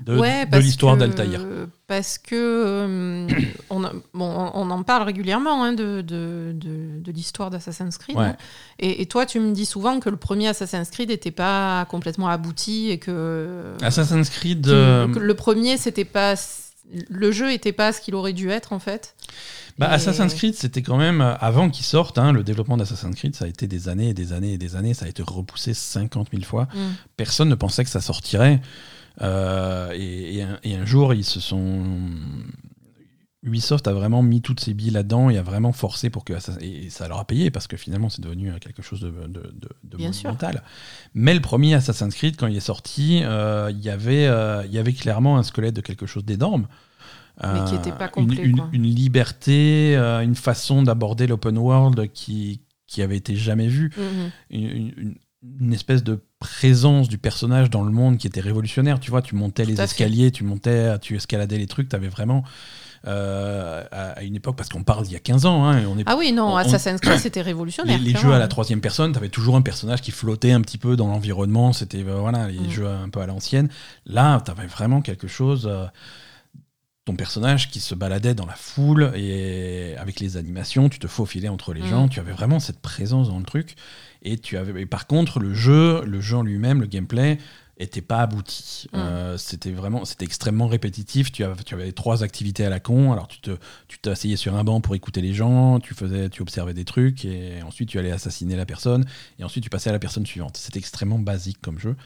Speaker 1: de, l'histoire d'Altaïr.
Speaker 2: Parce que euh, on, bon, on, en parle régulièrement hein, de, de, de l'histoire d'Assassin's Creed. Hein. Et, toi, tu me dis souvent que le premier Assassin's Creed n'était pas complètement abouti et que
Speaker 1: Assassin's Creed,
Speaker 2: euh, le premier, c'était pas le jeu n'était pas ce qu'il aurait dû être en fait.
Speaker 1: Bah, Assassin's Creed, c'était quand même, avant qu'il sorte, hein, le développement d'Assassin's Creed, ça a été des années et des années et des années, ça a été repoussé 50 000 fois. Mm. Personne ne pensait que ça sortirait. Euh, et, un, jour, ils se sont. Ubisoft a vraiment mis toutes ses billes là-dedans et a vraiment forcé pour que et ça leur a payé parce que finalement c'est devenu quelque chose de, de, de, monumental. Mais le premier Assassin's Creed quand il est sorti, euh, il y avait euh, il y avait clairement un squelette de quelque chose d'énorme.
Speaker 2: Mais qui n'était pas complet.
Speaker 1: Une, une, liberté, une façon d'aborder l'open world qui, qui avait été jamais vue. Mm-hmm. une, une espèce de présence du personnage dans le monde qui était révolutionnaire. Tu vois, tu montais les escaliers, tu montais, tu escaladais les trucs, tu avais vraiment. Euh, à, une époque, parce qu'on parle d'il y a 15 ans. Hein, on est,
Speaker 2: ah oui, non, Assassin's Creed, c'était révolutionnaire.
Speaker 1: Les, jeux à la troisième personne, tu avais toujours un personnage qui flottait un petit peu dans l'environnement. C'était euh, voilà, les mm. jeux un peu à l'ancienne. Là, tu avais vraiment quelque chose. Euh, ton personnage qui se baladait dans la foule et avec les animations, tu te faufilais entre les mm. gens. Tu avais vraiment cette présence dans le truc. Et tu avais, par contre, le jeu, le jeu en lui-même, le gameplay, était pas abouti. Hum. Euh, c'était vraiment, c'était extrêmement répétitif. Tu, avais, tu avais trois activités à la con. Alors tu te, tu t'asseyais sur un banc pour écouter les gens, tu faisais, tu observais des trucs et ensuite tu allais assassiner la personne et ensuite tu passais à la personne suivante. C'était extrêmement basique comme jeu,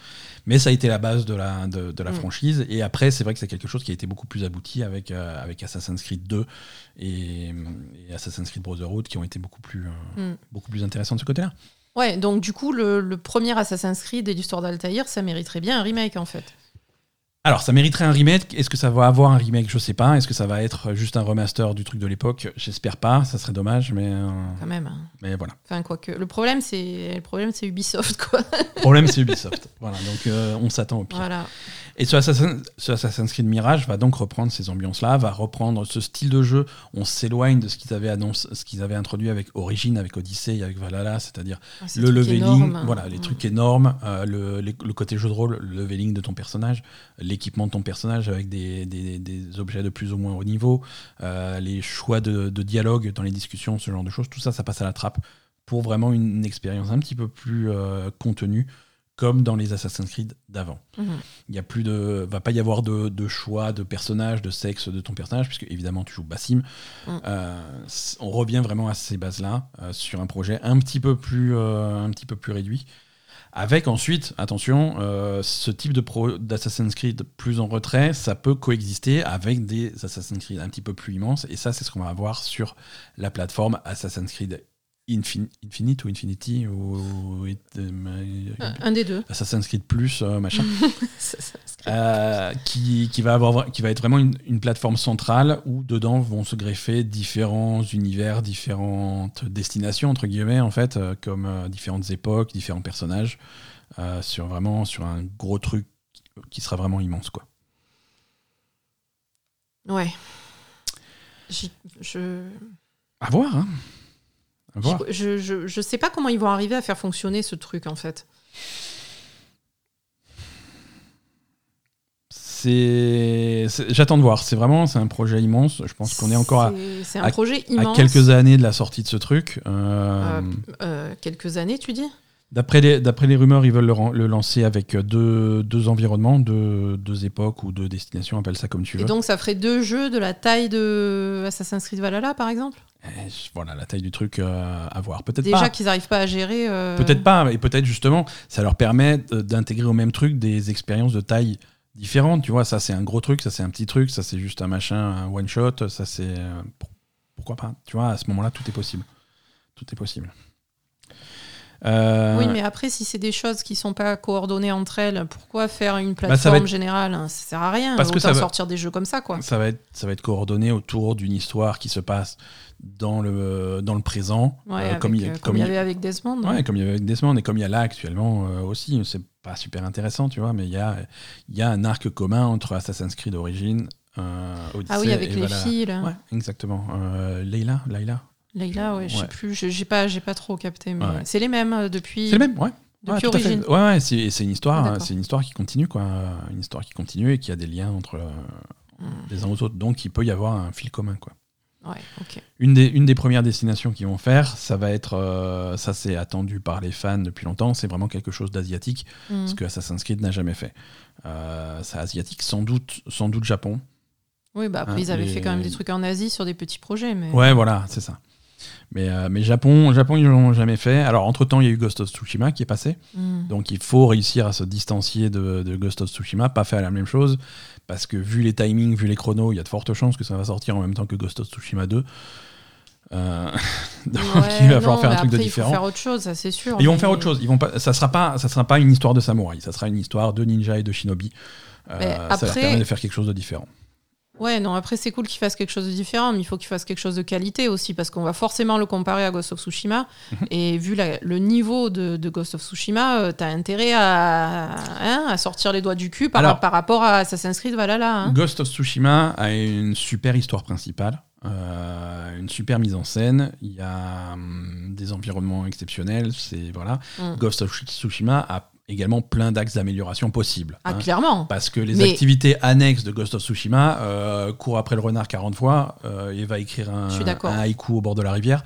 Speaker 1: mais ça a été la base de la, de, la hum. franchise. Et après, c'est vrai que c'est quelque chose qui a été beaucoup plus abouti avec, euh, avec Assassin's Creed 2 et, Assassin's Creed Brotherhood qui ont été beaucoup plus, euh, hum. beaucoup plus intéressants de ce côté-là.
Speaker 2: Ouais, donc du coup, le, premier Assassin's Creed et l'histoire d'Altaïr, ça mériterait bien un remake en fait.
Speaker 1: Alors, ça mériterait un remake. Est-ce que ça va avoir un remake? Je sais pas. Est-ce que ça va être juste un remaster du truc de l'époque? J'espère pas. Ça serait dommage, mais. euh,
Speaker 2: Quand même. hein.
Speaker 1: Mais voilà.
Speaker 2: Enfin, quoique. Le problème, c'est le problème, c'est Ubisoft, quoi.
Speaker 1: Le problème, c'est Ubisoft. voilà. Donc, euh, on s'attend au pire.
Speaker 2: voilà.
Speaker 1: Et ce Assassin- ce Assassin's Creed Mirage va donc reprendre ces ambiances-là, va reprendre ce style de jeu. On s'éloigne de ce qu'ils avaient annoncé, ce qu'ils avaient introduit avec Origin, avec Odyssey, avec Valhalla, c'est-à-dire
Speaker 2: Ah,
Speaker 1: le leveling,
Speaker 2: énormes.
Speaker 1: voilà, les trucs énormes, euh, le, les- le côté jeu de rôle, le leveling de ton personnage, l'équipement de ton personnage avec des, des- des objets de plus ou moins haut niveau, euh, les choix de, de dialogue dans les discussions, ce genre de choses, tout ça, ça passe à la trappe pour vraiment une expérience un petit peu plus euh, contenue, comme dans les Assassin's Creed d'avant.
Speaker 2: Mhm.
Speaker 1: Il y a plus de, va pas y avoir de, de choix de personnage, de sexe de ton personnage, puisque évidemment tu joues Bassim.
Speaker 2: Mm.
Speaker 1: Euh, on revient vraiment à ces bases-là euh, sur un projet un petit peu plus, euh, un petit peu plus réduit. Avec ensuite, attention, euh, ce type de pro- d'Assassin's Creed plus en retrait, ça peut coexister avec des Assassin's Creed un petit peu plus immenses. Et ça, c'est ce qu'on va avoir sur la plateforme Assassin's Creed Infin- Infinite ou Infinity ou, ou- euh,
Speaker 2: Un des deux.
Speaker 1: Assassin's Creed Plus, euh, machin. Euh, qui, qui va avoir, qui va être vraiment une, une plateforme centrale où dedans vont se greffer différents univers, différentes destinations entre guillemets en fait, euh, comme euh, différentes époques, différents personnages, euh, sur vraiment sur un gros truc qui sera vraiment immense quoi.
Speaker 2: Ouais. Je,
Speaker 1: À voir, hein.
Speaker 2: Je, je, je sais pas comment ils vont arriver à faire fonctionner ce truc en fait.
Speaker 1: C'est, j'attends de voir. C'est vraiment, c'est un projet immense. Je pense qu'on est encore à,
Speaker 2: un
Speaker 1: à-
Speaker 2: projet
Speaker 1: à
Speaker 2: immense.
Speaker 1: quelques années de la sortie de ce truc. Euh,
Speaker 2: Euh, euh, quelques années, tu dis?
Speaker 1: D'après les, les rumeurs, ils veulent le, le lancer avec deux, deux environnements, deux, deux époques ou deux destinations, appelle ça comme tu veux.
Speaker 2: Et donc ça ferait deux jeux de la taille de Assassin's Creed Valhalla, par exemple?
Speaker 1: Voilà, la taille du truc euh, à voir. Peut-être
Speaker 2: Déjà qu'ils n'arrivent pas à gérer. euh,
Speaker 1: Peut-être pas, et peut-être justement, ça leur permet de- d'intégrer au même truc des expériences de taille différentes. Tu vois, ça c'est un gros truc, ça c'est un petit truc, ça c'est juste un machin, un one shot, ça c'est. euh, pour- pourquoi pas Tu vois, à ce moment-là, tout est possible. Tout est possible. Euh,
Speaker 2: Oui, mais après, si c'est des choses qui sont pas coordonnées entre elles, pourquoi faire une
Speaker 1: Bah,
Speaker 2: plateforme
Speaker 1: être-
Speaker 2: générale hein Ça sert à rien.
Speaker 1: Parce que ça va-
Speaker 2: sortir des jeux comme ça, quoi.
Speaker 1: Ça va, être, ça va être coordonné autour d'une histoire qui se passe dans le, dans le présent.
Speaker 2: Ouais,
Speaker 1: euh, comme il y
Speaker 2: euh, comme
Speaker 1: comme
Speaker 2: il y
Speaker 1: il-
Speaker 2: avait avec Desmond.
Speaker 1: Ouais, comme il y avait avec Desmond et comme il y a là actuellement aussi. C'est pas super intéressant, tu vois, mais il y a, il y a un arc commun entre Assassin's Creed Origins,
Speaker 2: Ah oui, avec
Speaker 1: et
Speaker 2: les filles, là.
Speaker 1: Exactement. Leila, Laila.
Speaker 2: Leïla, ouais, je sais plus, j'ai pas, j'ai pas trop capté, mais c'est les mêmes euh, depuis.
Speaker 1: C'est le même, ouais.
Speaker 2: Depuis. Origins.
Speaker 1: Ouais, ouais, c'est c'est une histoire,
Speaker 2: Ah,
Speaker 1: c'est une histoire qui continue, quoi. Une histoire qui continue et qui a des liens entre euh,
Speaker 2: Hmm.
Speaker 1: les uns aux autres. Donc, il peut y avoir un fil commun, quoi.
Speaker 2: Ouais, ok.
Speaker 1: Une des, une des premières destinations qu'ils vont faire, ça va être, euh, ça c'est attendu par les fans depuis longtemps, c'est vraiment quelque chose d'asiatique,
Speaker 2: Hmm.
Speaker 1: ce que Assassin's Creed n'a jamais fait. Euh, c'est asiatique, sans doute, sans doute Japon.
Speaker 2: Oui, bah après,
Speaker 1: Hein,
Speaker 2: ils avaient
Speaker 1: les-
Speaker 2: fait quand même des trucs en Asie sur des petits projets, mais.
Speaker 1: Ouais, voilà, c'est ça. Mais, euh, mais Japon, Japon, ils l'ont jamais fait. Alors, entre-temps, il y a eu Ghost of Tsushima qui est passé.
Speaker 2: Hmm.
Speaker 1: Donc, il faut réussir à se distancier de, de Ghost of Tsushima, pas faire la même chose. Parce que, vu les timings, vu les chronos, il y a de fortes chances que ça va sortir en même temps que Ghost of Tsushima 2. Euh, donc,
Speaker 2: Ouais,
Speaker 1: il va falloir
Speaker 2: non,
Speaker 1: faire un truc de
Speaker 2: après,
Speaker 1: différent.
Speaker 2: Il faut faire autre chose, ça c'est sûr.
Speaker 1: Ils vont
Speaker 2: mais-
Speaker 1: faire autre chose. Ils vont pas, ça sera pas, ça sera pas une histoire de samouraï. Ça sera une histoire de ninja et de shinobi. Euh,
Speaker 2: Mais
Speaker 1: Ça leur
Speaker 2: après-
Speaker 1: permet de faire quelque chose de différent.
Speaker 2: Ouais, non, après c'est cool qu'il fasse quelque chose de différent, mais il faut qu'il fasse quelque chose de qualité aussi, parce qu'on va forcément le comparer à Ghost of Tsushima.
Speaker 1: Mhm.
Speaker 2: et vu la- le niveau de, de Ghost of Tsushima, euh, t'as intérêt à, hein, à sortir les doigts du cul par,
Speaker 1: Alors-
Speaker 2: par rapport à Assassin's Creed Valhalla. hein.
Speaker 1: Ghost of Tsushima a une super histoire principale, euh, une super mise en scène. Il y a hum, des environnements exceptionnels. C'est voilà.
Speaker 2: Mm.
Speaker 1: Ghost of Tsushima a également plein d'axes d'amélioration possibles.
Speaker 2: Ah,
Speaker 1: hein.
Speaker 2: clairement.
Speaker 1: Parce que les
Speaker 2: Mais-
Speaker 1: activités annexes de Ghost of Tsushima euh, court après le renard 40 fois euh, et va écrire un, un haïku au bord de la rivière.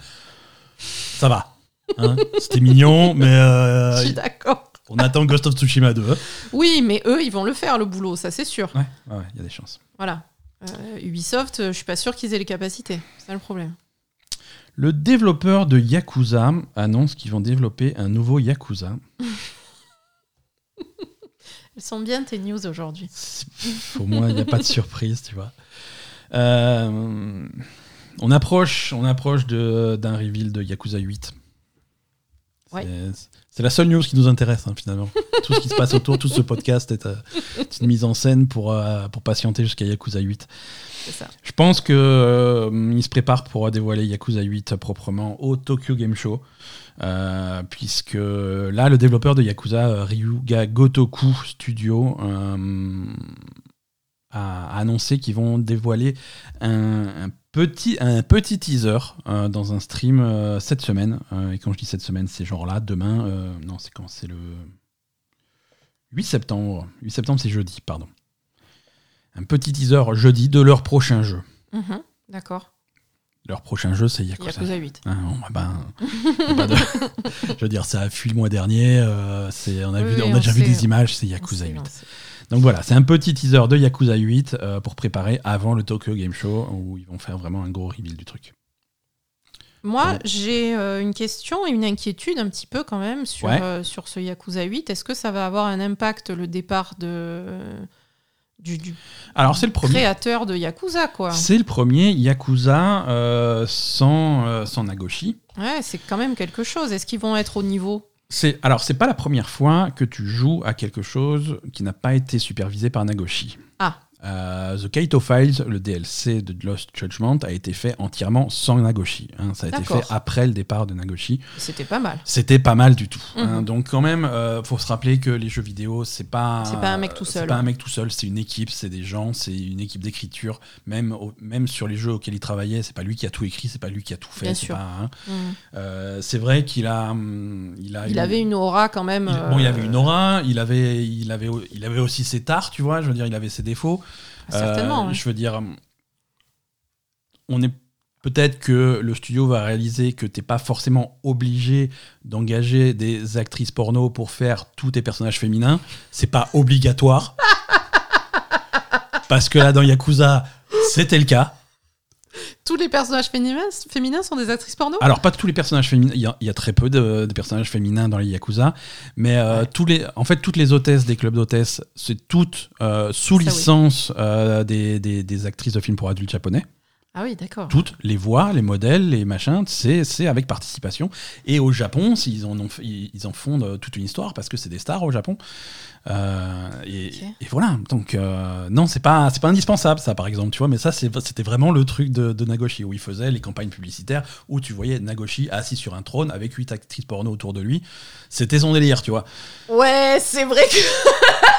Speaker 1: Ça va. hein. C'était mignon, mais euh,
Speaker 2: Je suis d'accord.
Speaker 1: on attend Ghost of Tsushima 2. hein.
Speaker 2: Oui, mais eux, ils vont le faire, le boulot, ça c'est sûr.
Speaker 1: Ouais, ouais, il y a des chances.
Speaker 2: Voilà. Euh, Ubisoft, euh, je suis pas sûr qu'ils aient les capacités. C'est ça le problème.
Speaker 1: Le développeur de Yakuza annonce qu'ils vont développer un nouveau Yakuza.
Speaker 2: Elles sont bien tes news aujourd'hui.
Speaker 1: Au moins, il n'y a pas de surprise, tu vois. Euh, on approche, on approche de- d'un reveal de Yakuza 8.
Speaker 2: Ouais.
Speaker 1: C'est- la seule news qui nous intéresse, hein, finalement. tout ce qui se passe autour, tout ce podcast est, euh, est une mise en scène pour, euh, pour patienter jusqu'à Yakuza 8.
Speaker 2: C'est ça.
Speaker 1: Je pense que euh, il se prépare pour dévoiler Yakuza 8 proprement au Tokyo Game Show. euh, puisque là, le développeur de Yakuza, Ryuga Gotoku Studio, euh, a annoncé qu'ils vont dévoiler un, un petit, un petit teaser euh, dans un stream euh, cette semaine. Euh, et quand je dis cette semaine, c'est genre là, demain. non, c'est quand C'est le 8 septembre. 8 septembre, c'est jeudi, pardon. Un petit teaser jeudi de leur prochain jeu.
Speaker 2: Mhm. D'accord.
Speaker 1: Leur prochain jeu, c'est Yakuza.
Speaker 2: Yakuza 8.
Speaker 1: Hein, on- ben, de- je veux dire, ça a fui le mois dernier. c'est, on a,
Speaker 2: Oui,
Speaker 1: vu,
Speaker 2: oui,
Speaker 1: on a
Speaker 2: on
Speaker 1: déjà vu des images, c'est Yakuza
Speaker 2: sait,
Speaker 1: 8. Donc voilà, c'est un petit teaser de Yakuza 8 euh, pour préparer avant le Tokyo Game Show où ils vont faire vraiment un gros reveal du truc.
Speaker 2: Moi, j'ai euh, une question et une inquiétude un petit peu quand même sur,
Speaker 1: Ouais.
Speaker 2: euh, sur ce Yakuza 8. Est-ce que ça va avoir un impact le départ de, du, du
Speaker 1: Alors c'est le premier.
Speaker 2: créateur de Yakuza, quoi
Speaker 1: C'est le premier Yakuza sans, sans Nagoshi.
Speaker 2: Ouais, c'est quand même quelque chose. Est-ce qu'ils vont être au niveau
Speaker 1: C'est, alors, c'est pas la première fois que tu joues à quelque chose qui n'a pas été supervisé par Nagoshi.
Speaker 2: Ah.
Speaker 1: Euh, The Kaito Files, le DLC de Lost Judgment, a été fait entièrement sans Nagoshi. hein. Ça a été fait après le départ de Nagoshi.
Speaker 2: C'était pas mal.
Speaker 1: C'était pas mal du tout. hein.
Speaker 2: Mhm.
Speaker 1: Donc quand même, euh, faut se rappeler que les jeux vidéo, c'est pas
Speaker 2: C'est pas un mec tout
Speaker 1: C'est
Speaker 2: seul.
Speaker 1: pas un mec tout seul, c'est une équipe, c'est des gens, c'est une équipe d'écriture. Même au- même sur les jeux auxquels il travaillait, c'est pas lui qui a tout écrit, c'est pas lui qui a tout fait.
Speaker 2: Bien
Speaker 1: c'est hein. Euh, c'est vrai qu'il a, hum, il a,
Speaker 2: Il avait une aura quand même.
Speaker 1: il- bon, il avait
Speaker 2: euh,
Speaker 1: une aura, il avait, il avait, il avait aussi ses tares, tu vois. Je veux dire, il avait ses défauts.
Speaker 2: Certainement.
Speaker 1: Euh,
Speaker 2: ouais.
Speaker 1: Je veux dire, on est peut-être que le studio va réaliser que t'es pas forcément obligé d'engager des actrices porno pour faire tous tes personnages féminins. C'est pas obligatoire. Parce que là, dans Yakuza, c'était le cas.
Speaker 2: Tous les personnages féminins, féminins sont des actrices porno?
Speaker 1: Alors, pas tous les personnages féminins, il y, a- il y a très peu de, de personnages féminins dans les Yakuza, mais euh, tous les, en fait, toutes les hôtesses des clubs d'hôtesses, c'est toutes euh, sous
Speaker 2: oui.
Speaker 1: licence euh, des, des- des actrices de films pour adultes japonais.
Speaker 2: Ah oui, d'accord.
Speaker 1: Toutes, les voix, les modèles, les machins, c'est c'est avec participation. Et au Japon, en, ont, ils en font toute une histoire parce que c'est des stars au Japon. Euh, et, voilà. Donc, euh, non, c'est pas, c'est pas indispensable, ça, par exemple, tu vois. Mais ça, c'était vraiment le truc de, de Nagoshi, où il faisait les campagnes publicitaires, où tu voyais Nagoshi assis sur un trône avec huit actrices porno autour de lui. C'était son délire, tu vois.
Speaker 2: Ouais, c'est vrai que.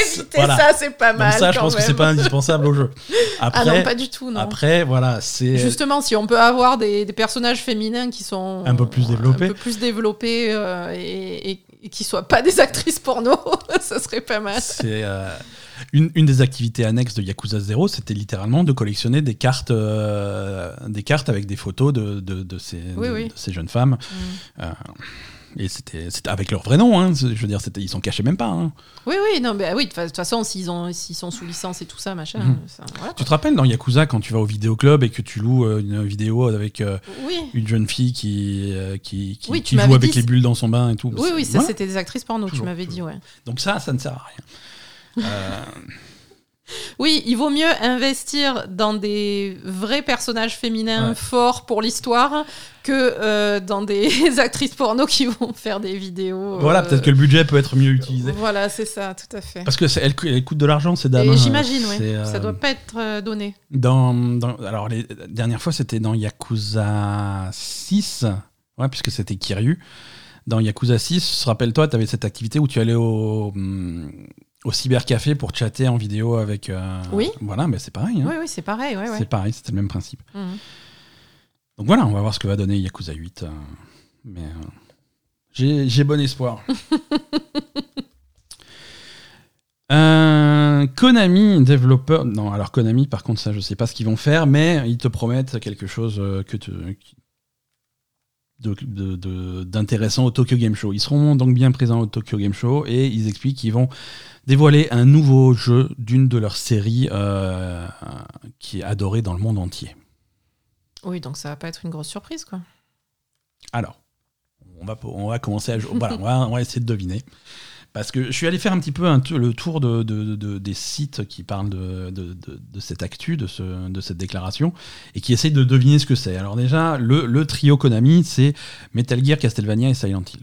Speaker 2: Éviter
Speaker 1: Voilà.
Speaker 2: ça, c'est pas mal.
Speaker 1: Donc ça, je
Speaker 2: quand
Speaker 1: pense que c'est pas indispensable au jeu.
Speaker 2: Ah
Speaker 1: Après,
Speaker 2: non, pas du tout, non.
Speaker 1: après voilà, c'est...
Speaker 2: Justement, si on peut avoir des, des personnages féminins qui sont
Speaker 1: Un peu plus développés.
Speaker 2: un peu plus développés euh, et, et- et qui soient pas des actrices porno, ça serait pas mal.
Speaker 1: C'est euh, une, une des activités annexes de Yakuza 0, c'était littéralement de collectionner des cartes, euh, des cartes avec des photos de, de, de ces,
Speaker 2: Oui,
Speaker 1: de,
Speaker 2: oui.
Speaker 1: de ces jeunes femmes. Euh, et c'était avec leur vrai nom, hein. je veux dire, ils s'en cachaient même pas. hein.
Speaker 2: Oui, oui, non, mais oui, de toute façon, s'ils ont- s'ils sont sous licence et tout ça, machin,
Speaker 1: Mhm.
Speaker 2: ça, voilà.
Speaker 1: Tu te rappelles dans Yakuza quand tu vas au vidéoclub et que tu loues euh, une vidéo avec euh,
Speaker 2: Oui,
Speaker 1: une jeune fille qui, euh, qui, qui,
Speaker 2: Oui,
Speaker 1: joue avec les bulles dans son bain et tout
Speaker 2: oui, oui, ça
Speaker 1: Voilà.
Speaker 2: c'était des actrices porno,
Speaker 1: Toujours,
Speaker 2: tu m'avais dit, ouais.
Speaker 1: Donc ça, ça ne sert à rien. Euh,
Speaker 2: Oui, il vaut mieux investir dans des vrais personnages féminins
Speaker 1: Ouais.
Speaker 2: forts pour l'histoire que euh, dans des actrices porno qui vont faire des vidéos.
Speaker 1: Voilà,
Speaker 2: euh,
Speaker 1: peut-être que le budget peut être mieux utilisé.
Speaker 2: Voilà, c'est ça, tout à fait.
Speaker 1: Parce que c'est- elle, de l'argent, ces dames. Hein.
Speaker 2: j'imagine, oui.
Speaker 1: C'est,
Speaker 2: Ça
Speaker 1: euh,
Speaker 2: doit pas être euh, donné.
Speaker 1: Dans, dans- alors, les dernières fois, c'était dans Yakuza 6, ouais, puisque c'était Kiryu. Dans Yakuza 6, rappelle-toi, tu avais cette activité où tu allais au, hum, au cybercafé pour chatter en vidéo avec. euh,
Speaker 2: Oui.
Speaker 1: Voilà, mais c'est pareil. hein.
Speaker 2: Oui, oui, c'est pareil. Ouais, ouais.
Speaker 1: C'est pareil, c'était le même principe.
Speaker 2: Mhm.
Speaker 1: Donc voilà, on va voir ce que va donner Yakuza 8. euh, mais euh, j'ai j'ai bon espoir. Euh, Konami, développeur. Non, alors Konami, par contre, ça, je sais pas ce qu'ils vont faire, mais ils te promettent quelque chose que te- qui- de- de- de- d'intéressant au Tokyo Game Show. Ils seront donc bien présents au Tokyo Game Show et ils expliquent qu'ils vont dévoiler un nouveau jeu d'une de leurs séries euh, qui est adorée dans le monde entier.
Speaker 2: Oui, donc ça va pas être une grosse surprise, quoi.
Speaker 1: Alors, on va, on va commencer à jouer. voilà, on va, on va essayer de deviner. Parce que je suis allé faire un petit peu un le tour de, de- de- des sites qui parlent de, cette actu, de, ce, de cette déclaration, et qui essayent de deviner ce que c'est. Alors déjà, le, le trio Konami, c'est Metal Gear, Castlevania et Silent Hill.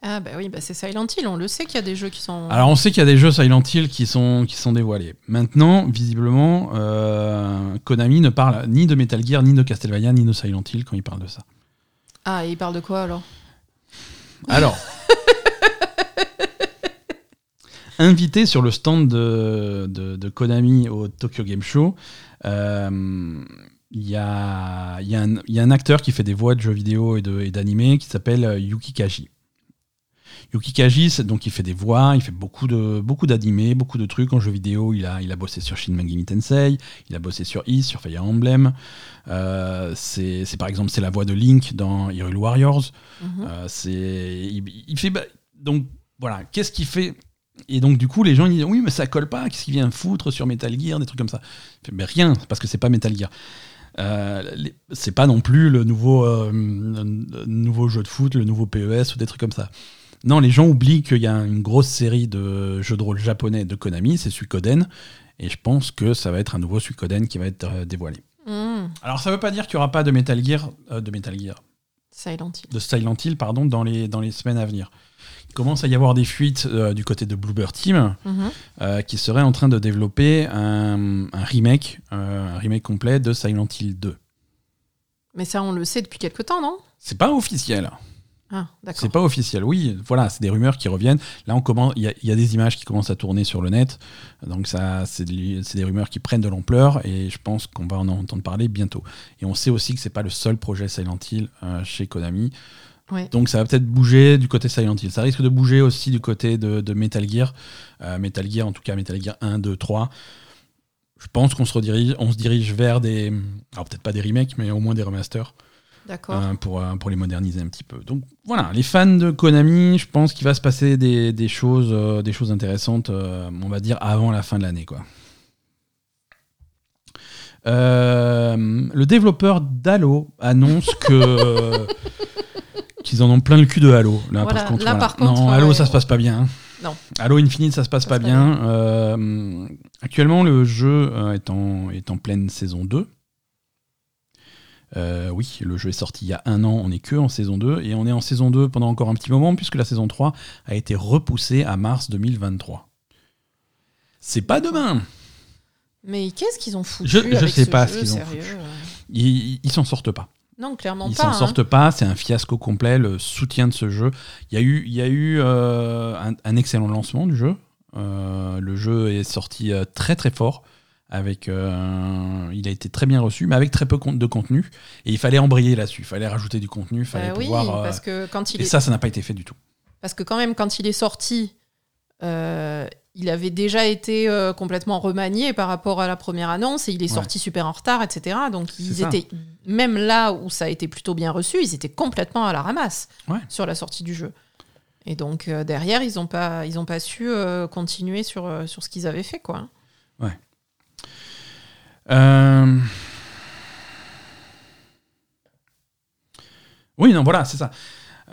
Speaker 2: Ah bah oui, bah c'est Silent Hill, on le sait qu'il y a des jeux qui sont...
Speaker 1: Alors on sait qu'il y a des jeux Silent Hill qui sont, qui sont dévoilés. Maintenant, visiblement, euh, Konami ne parle ni de Metal Gear, ni de Castlevania, ni de Silent Hill quand il parle de ça.
Speaker 2: Ah, et il parle de quoi alors?
Speaker 1: Alors, invité sur le stand de, de- de Konami au Tokyo Game Show, euh, il y, a, y a y a un acteur qui fait des voix de jeux vidéo et d'animé qui s'appelle euh, Yuki Kaji. Yuki Kaji, donc il fait des voix, il fait beaucoup de beaucoup d'animés, beaucoup de trucs en jeux vidéo. Il a, il a bossé sur Shin Megami Tensei, il a bossé sur Is, sur Fire Emblem. Euh, c'est par exemple c'est la voix de Link dans Hyrule Warriors.
Speaker 2: Mhm.
Speaker 1: Euh, c'est il, il fait bah, donc voilà qu'est-ce qu'il fait et donc du coup les gens ils disent oui mais ça colle pas qu'est-ce qu'il vient foutre sur Metal Gear des trucs comme ça. Mais rien parce que c'est pas Metal Gear. Euh, c'est pas non plus le nouveau euh, le nouveau jeu de foot le nouveau PES ou des trucs comme ça. Non les gens oublient qu'il y a une grosse série de jeux de rôle japonais de Konami c'est Suikoden et je pense que ça va être un nouveau Suikoden qui va être euh, dévoilé.
Speaker 2: Hmm,
Speaker 1: alors ça veut pas dire qu'il y aura pas de Metal Gear euh, de Metal Gear.
Speaker 2: Silent Hill.
Speaker 1: de Silent Hill pardon, dans, les, dans les semaines à venir. Il commence à y avoir des fuites euh, du côté de Bloober Team
Speaker 2: Mhm.
Speaker 1: euh, qui serait en train de développer un, un remake, euh, un remake complet de Silent Hill 2.
Speaker 2: Mais ça, on le sait depuis quelque temps, non?
Speaker 1: C'est pas officiel.
Speaker 2: Ah.
Speaker 1: C'est pas officiel. Oui, voilà, c'est des rumeurs qui reviennent. Là, on commence. Il y, a- il y a des images qui commencent à tourner sur le net. Donc ça, c'est de- c'est des rumeurs qui prennent de l'ampleur et je pense qu'on va en entendre parler bientôt. Et on sait aussi que c'est pas le seul projet Silent Hill chez Konami.
Speaker 2: Ouais.
Speaker 1: Donc ça va peut-être bouger du côté Silent Hill. Ça risque de bouger aussi du côté de, de Metal Gear. Euh, Metal Gear, en tout cas Metal Gear 1, 2, 3. Je pense qu'on se redirige, on se dirige vers des, alors peut-être pas des remakes, mais au moins des remasters
Speaker 2: D'accord.
Speaker 1: euh, pour, euh, pour les moderniser un petit peu. Donc voilà, les fans de Konami, je pense qu'il va se passer des, des choses, euh, des choses intéressantes, on va dire, avant la fin de l'année. quoi. Le développeur d'Halo annonce que qu'ils en ont plein le cul de Halo. Là,
Speaker 2: Voilà,
Speaker 1: par contre,
Speaker 2: là,
Speaker 1: voilà.
Speaker 2: par contre,
Speaker 1: non,
Speaker 2: ouais,
Speaker 1: Halo,
Speaker 2: ouais.
Speaker 1: ça se passe pas bien. hein.
Speaker 2: Non.
Speaker 1: Halo Infinite, ça se passe
Speaker 2: Ça
Speaker 1: pas
Speaker 2: se
Speaker 1: bien. Euh, actuellement, le jeu euh, est, en, est en pleine saison 2. Euh, oui, le jeu est sorti il y a un an, on est que en saison 2, et on est en saison 2 pendant encore un petit moment, puisque la saison 3 a été repoussée à mars 2023. C'est pas demain
Speaker 2: Mais qu'est-ce qu'ils ont foutu
Speaker 1: Je- je
Speaker 2: avec
Speaker 1: sais
Speaker 2: ce
Speaker 1: pas
Speaker 2: jeu,
Speaker 1: ce qu'ils ont Ils ils s'en sortent pas.
Speaker 2: Non, clairement
Speaker 1: Ils
Speaker 2: pas.
Speaker 1: s'en
Speaker 2: hein.
Speaker 1: sortent pas, c'est un fiasco complet, le soutien de ce jeu. Il y a eu, il y a eu euh, un, un excellent lancement du jeu. Euh, le jeu est sorti euh, très très fort. Avec, euh, il a été très bien reçu, mais avec très peu de contenu. Et il fallait embrayer là-dessus. Il fallait rajouter du contenu. Il fallait
Speaker 2: Bah oui, parce que quand il
Speaker 1: et
Speaker 2: est
Speaker 1: ça, ça n'a pas été fait du tout.
Speaker 2: Parce que quand même, quand il est sorti, euh, il avait déjà été euh, complètement remanié par rapport à la première annonce et il est
Speaker 1: Ouais.
Speaker 2: sorti super en retard, etc. Donc ils
Speaker 1: ça.
Speaker 2: étaient, même là où ça a été plutôt bien reçu, ils étaient complètement à la ramasse
Speaker 1: Ouais.
Speaker 2: sur la sortie du jeu. Et donc euh, derrière, ils n'ont pas, ils ont pas su continuer sur, sur ce qu'ils avaient fait. Quoi.
Speaker 1: Euh, Oui, non, voilà, c'est ça.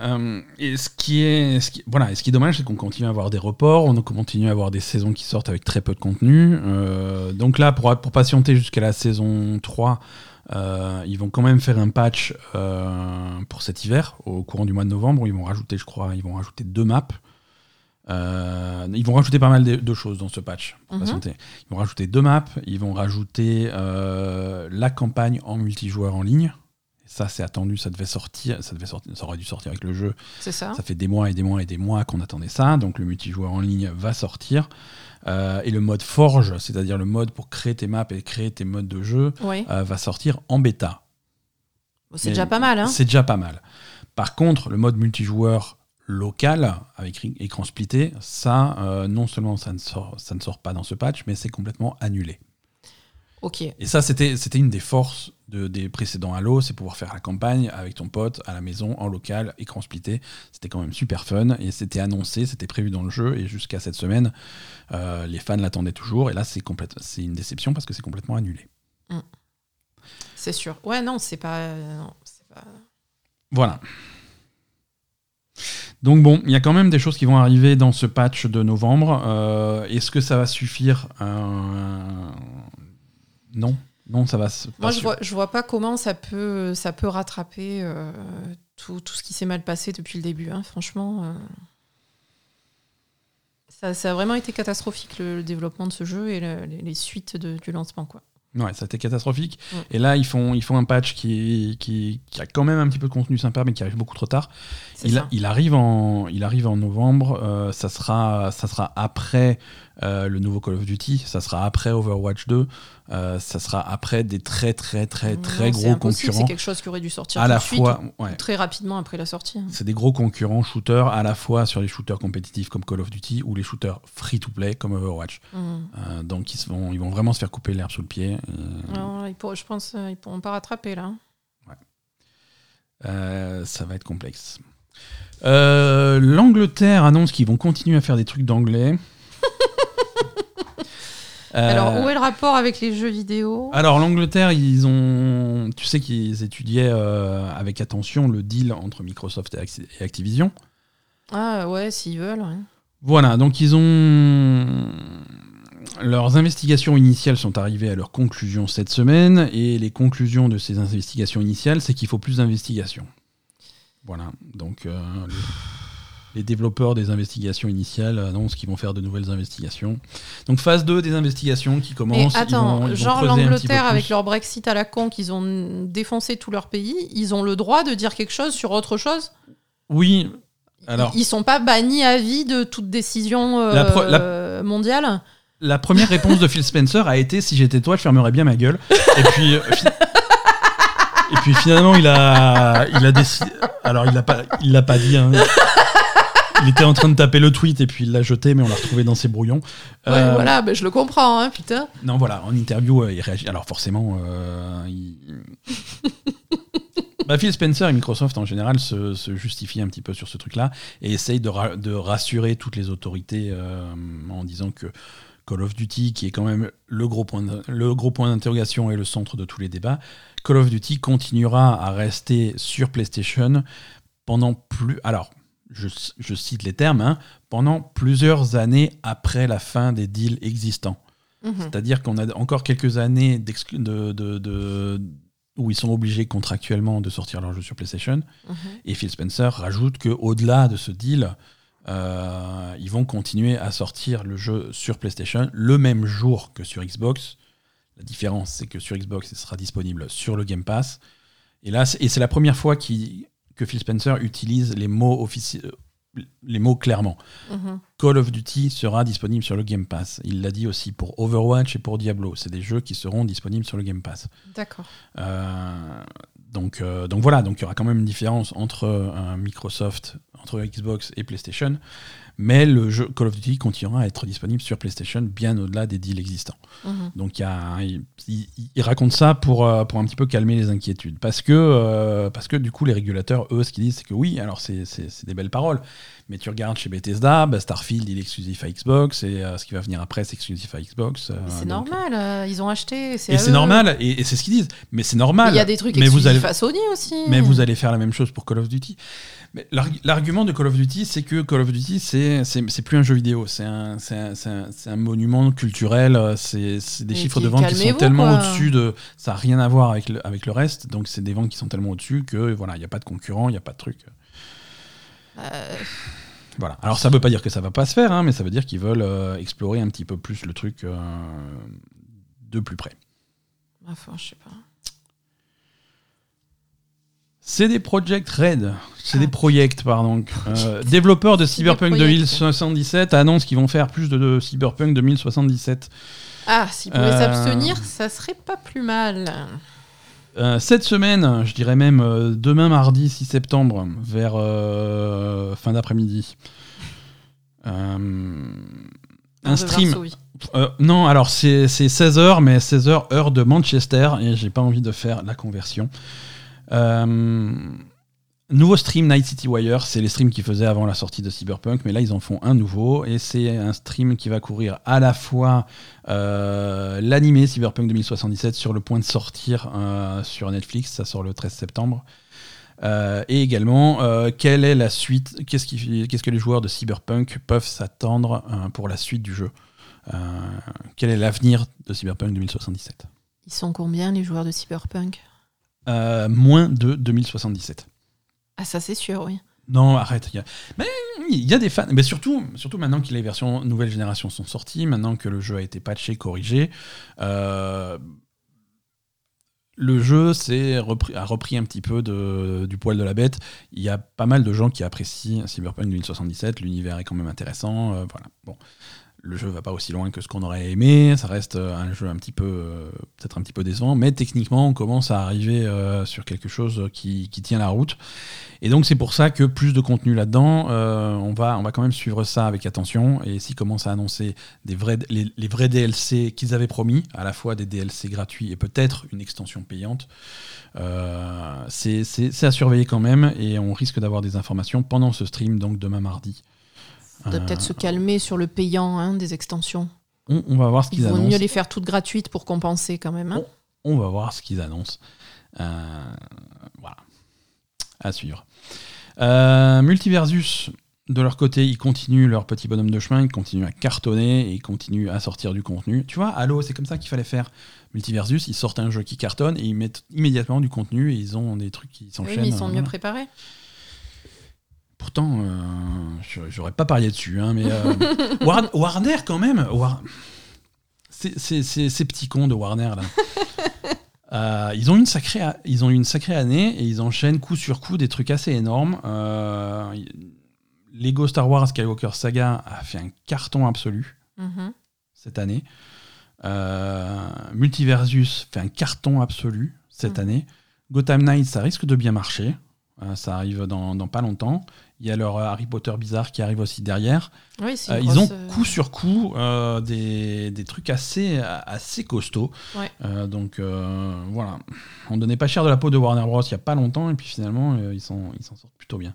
Speaker 1: Euh, et ce qui est, ce qui, voilà, et ce qui est dommage, c'est qu'on continue à avoir des reports, on continue à avoir des saisons qui sortent avec très peu de contenu. Euh, donc là, pour, pour patienter jusqu'à la saison 3, euh, ils vont quand même faire un patch pour cet hiver, au courant du mois de novembre, où ils vont rajouter, je crois, ils vont rajouter deux maps. Ils vont rajouter pas mal de, de choses dans ce patch. Pour
Speaker 2: Mhm.
Speaker 1: patienter. Ils vont rajouter deux maps, ils vont rajouter la campagne en multijoueur en ligne. Ça, c'est attendu, ça devait sortir, ça devait sortir, ça aurait dû sortir avec le jeu.
Speaker 2: C'est ça
Speaker 1: Ça fait des mois et des mois et des mois qu'on attendait ça. Donc le multijoueur en ligne va sortir. Euh, et le mode Forge, c'est-à-dire le mode pour créer tes maps et créer tes modes de jeu,
Speaker 2: Oui.
Speaker 1: euh, va sortir en bêta.
Speaker 2: Bon, C'est déjà pas mal. Hein
Speaker 1: C'est déjà pas mal. Par contre, le mode multijoueur local avec écran splitté, ça, euh, non seulement ça ne, sort, ça ne sort pas dans ce patch, mais c'est complètement annulé.
Speaker 2: Ok.
Speaker 1: Et ça, c'était une des forces de- des précédents Halo, c'est pouvoir faire la campagne avec ton pote à la maison, en local, écran splitté. C'était quand même super fun et c'était annoncé, c'était prévu dans le jeu. Et jusqu'à cette semaine, euh, les fans l'attendaient toujours. Et là, c'est une déception parce que c'est complètement annulé.
Speaker 2: C'est sûr. Ouais, non, c'est pas. non, c'est pas-
Speaker 1: Voilà. Donc bon, il y a quand même des choses qui vont arriver dans ce patch de novembre. Euh, Est-ce que ça va suffire Non, non, ça va.
Speaker 2: Moi, je vois, je vois pas comment ça peut, ça peut rattraper euh, tout, tout ce qui s'est mal passé depuis le début. hein. Franchement, euh, ça, ça a vraiment été catastrophique le, le développement de ce jeu et le- les, les suites de- du lancement. Quoi.
Speaker 1: Ouais, ça a été catastrophique.
Speaker 2: Ouais.
Speaker 1: Et là, ils font, ils font un patch qui, qui, qui a quand même un petit peu de contenu sympa, mais qui arrive beaucoup trop tard. Il arrive en, il arrive en novembre. euh, ça, sera, ça sera après euh, le nouveau Call of Duty. Ça sera après Overwatch 2. euh, ça sera après des très, très, très, très gros concurrents.
Speaker 2: C'est quelque chose qui aurait dû sortir
Speaker 1: À
Speaker 2: tout
Speaker 1: la
Speaker 2: suite,
Speaker 1: fois,
Speaker 2: ou
Speaker 1: ouais.
Speaker 2: très rapidement après la sortie. hein.
Speaker 1: C'est des gros concurrents shooters à la fois sur les shooters compétitifs comme Call of Duty ou les shooters free-to-play comme Overwatch.
Speaker 2: Mhm.
Speaker 1: Euh, donc ils, vont, ils vont vraiment se faire couper l'herbe sous le pied.
Speaker 2: Ils pour- je pense qu'ils pourront pas rattraper là. hein.
Speaker 1: ça va être complexe. Euh, L'Angleterre annonce qu'ils vont continuer à faire des trucs d'anglais. Euh,
Speaker 2: Alors, où est le rapport avec les jeux vidéo
Speaker 1: alors l'Angleterre, ils ont, tu sais qu'ils étudiaient euh, avec attention le deal entre Microsoft et Acti- et Activision.
Speaker 2: Ah ouais, s'ils veulent. ouais.
Speaker 1: Voilà, donc ils ont. Leurs investigations initiales sont arrivées à leur conclusion cette semaine, et les conclusions de ces investigations initiales, c'est qu'il faut plus d'investigations. Voilà, donc euh, les développeurs des investigations initiales annoncent qu'ils vont faire de nouvelles investigations. Donc phase 2 des investigations qui commencent.
Speaker 2: attends,
Speaker 1: vont- ils vont
Speaker 2: genre l'Angleterre avec leur Brexit à la con, qu'ils ont défoncé tout leur pays, ils ont le droit de dire quelque chose sur autre chose?
Speaker 1: Oui, alors.
Speaker 2: Ils sont pas bannis à vie de toute décision euh,
Speaker 1: La pro- la-
Speaker 2: mondiale?
Speaker 1: La première réponse de Phil Spencer a été si j'étais toi, je fermerais bien ma gueule. Et puis, euh, et puis finalement, il a, il a décidé. Alors, il l'a pas, il l'a pas dit. hein. Il était en train de taper le tweet et puis il l'a jeté, mais on l'a retrouvé dans ses brouillons.
Speaker 2: Ouais,
Speaker 1: Euh,
Speaker 2: voilà, ben, je le comprends, hein, putain.
Speaker 1: Non, voilà, en interview, euh, il réagit. Alors forcément, euh, il... Bah, Phil Spencer et Microsoft en général se, se justifient un petit peu sur ce truc-là et essayent de, ra- de rassurer toutes les autorités en disant que Call of Duty, qui est quand même le gros point de- le gros point d'interrogation et le centre de tous les débats, Call of Duty continuera à rester sur PlayStation pendant plus. Alors, je, je cite les termes, hein, pendant plusieurs années après la fin des deals existants.
Speaker 2: Mhm.
Speaker 1: C'est-à-dire qu'on a encore quelques années de, de- de- où ils sont obligés contractuellement de sortir leurs jeux sur PlayStation.
Speaker 2: Mhm.
Speaker 1: Et Phil Spencer rajoute qu'au-delà de ce deal, euh, ils vont continuer à sortir le jeu sur PlayStation le même jour que sur Xbox. La différence, c'est que sur Xbox, il sera disponible sur le Game Pass. Et là, c'est- et c'est la première fois qu'il- que Phil Spencer utilise les mots offici- les mots clairement.
Speaker 2: Mhm.
Speaker 1: Call of Duty sera disponible sur le Game Pass. Il l'a dit aussi pour Overwatch et pour Diablo. C'est des jeux qui seront disponibles sur le Game Pass.
Speaker 2: D'accord.
Speaker 1: Euh, donc, euh, donc voilà, donc il y aura quand même une différence entre euh, Microsoft, entre Xbox et PlayStation. Mais le jeu Call of Duty continuera à être disponible sur PlayStation bien au-delà des deals existants.
Speaker 2: Mhm.
Speaker 1: Donc il, y a- il, il- il raconte ça pour, euh, pour un petit peu calmer les inquiétudes. Parce que, euh, parce que du coup, les régulateurs, eux, ce qu'ils disent, c'est que oui, alors c'est des belles paroles, mais tu regardes chez Bethesda, bah, Starfield, il est exclusif à Xbox, et euh, ce qui va venir après, c'est exclusif à Xbox. euh,
Speaker 2: c'est normal, euh, ils ont acheté.
Speaker 1: Et c'est normal, et, et c'est ce qu'ils disent. Mais c'est normal.
Speaker 2: Il y a des trucs
Speaker 1: mais vous
Speaker 2: exclusifs
Speaker 1: allez,
Speaker 2: à Sony aussi.
Speaker 1: mais vous allez faire la même chose pour Call of Duty. L'argument de Call of Duty, c'est que Call of Duty, c'est plus un jeu vidéo, c'est un, un, un- monument culturel, c'est des chiffres de vente qui sont tellement au-dessus de... Ça n'a rien à voir avec le, avec le reste, donc c'est des ventes qui sont tellement au-dessus que voilà, il n'y a pas de concurrent, il n'y a pas de truc.
Speaker 2: Euh,
Speaker 1: Voilà. Alors ça veut pas dire que ça va pas se faire, hein, mais ça veut dire qu'ils veulent euh, explorer un petit peu plus le truc euh, de plus près.
Speaker 2: foi, je sais pas.
Speaker 1: CD Projekt Red, CD
Speaker 2: Ah.
Speaker 1: Projekt, pardon, euh, développeur de Cyberpunk
Speaker 2: Projekt.
Speaker 1: 2077, annonce qu'ils vont faire plus de, de Cyberpunk 2077.
Speaker 2: Ah, s'ils pouvaient s'abstenir, ça serait pas plus mal.
Speaker 1: Euh, cette semaine, je dirais même euh, demain mardi 6 septembre, vers euh, fin d'après-midi. Un stream.
Speaker 2: Varsovie.
Speaker 1: Non, alors c'est 16h, mais 16h heure de Manchester, et j'ai pas envie de faire la conversion. Euh, nouveau stream Night City Wire, c'est les streams qu'ils faisaient avant la sortie de Cyberpunk, mais là ils en font un nouveau, et c'est un stream qui va couvrir à la fois euh, l'animé Cyberpunk 2077 sur le point de sortir euh, sur Netflix, ça sort le 13 septembre. Euh, et également, euh, quelle est la suite Qu'est-ce que les joueurs de Cyberpunk peuvent s'attendre euh, pour la suite du jeu Quel est l'avenir de Cyberpunk 2077
Speaker 2: Ils sont combien les joueurs de Cyberpunk?
Speaker 1: Moins de 2077.
Speaker 2: Ah ça c'est sûr, oui.
Speaker 1: Non, arrête. Mais il y a des fans. Mais surtout, maintenant que les versions nouvelle génération sont sorties, maintenant que le jeu a été patché, corrigé, euh, le jeu repris, a repris un petit peu du poil de la bête. Il y a pas mal de gens qui apprécient Cyberpunk 2077. L'univers est quand même intéressant. euh, voilà. Bon. Le jeu va pas aussi loin que ce qu'on aurait aimé. Ça reste euh, un jeu un petit peu, euh, peut-être un petit peu décevant, mais techniquement, on commence à arriver euh, sur quelque chose qui, qui tient la route. Et donc c'est pour ça que plus de contenu là-dedans, on, va, quand même suivre ça avec attention. Et s'ils commencent à annoncer des vrais, les, les vrais DLC qu'ils avaient promis, à la fois des DLC gratuits et peut-être une extension payante, c'est à surveiller quand même. Et on risque d'avoir des informations pendant ce stream, donc demain mardi.
Speaker 2: On doit
Speaker 1: Euh,
Speaker 2: peut-être se calmer sur le payant hein, des extensions.
Speaker 1: on, on va voir ce
Speaker 2: Il
Speaker 1: qu'ils
Speaker 2: vaut
Speaker 1: annoncent.
Speaker 2: mieux les faire toutes gratuites pour compenser quand même. hein.
Speaker 1: On va voir ce qu'ils annoncent. Euh, voilà. À suivre. Euh, Multiversus, de leur côté, ils continuent leur petit bonhomme de chemin, ils continuent à cartonner et ils continuent à sortir du contenu. Tu vois, Halo, c'est comme ça qu'il fallait faire. Multiversus, ils sortent un jeu qui cartonne et ils mettent immédiatement du contenu et ils ont des trucs qui
Speaker 2: Oui,
Speaker 1: s'enchaînent.
Speaker 2: mais ils sont
Speaker 1: euh,
Speaker 2: mieux préparés.
Speaker 1: Pourtant, euh, j'aurais pas parié dessus, hein, mais euh, War- Warner quand même. War- Ces petits cons de Warner là. Euh, ils ont une sacrée, ils ont eu une sacrée année et ils enchaînent coup sur coup des trucs assez énormes. Lego Star Wars Skywalker Saga a fait un carton absolu
Speaker 2: Mhm.
Speaker 1: cette année. Multiversus fait un carton absolu cette
Speaker 2: Mhm.
Speaker 1: année. Gotham Knights, ça risque de bien marcher. Ça arrive dans, dans pas longtemps. Il y a leur euh, Harry Potter bizarre qui arrive aussi derrière.
Speaker 2: Oui,
Speaker 1: Euh, ils ont
Speaker 2: euh,
Speaker 1: coup sur coup euh, des, des trucs assez, assez costauds.
Speaker 2: Ouais.
Speaker 1: Euh, donc voilà. On donnait pas cher de la peau de Warner Bros. il y a pas longtemps et puis finalement ils s'en ils sortent plutôt bien.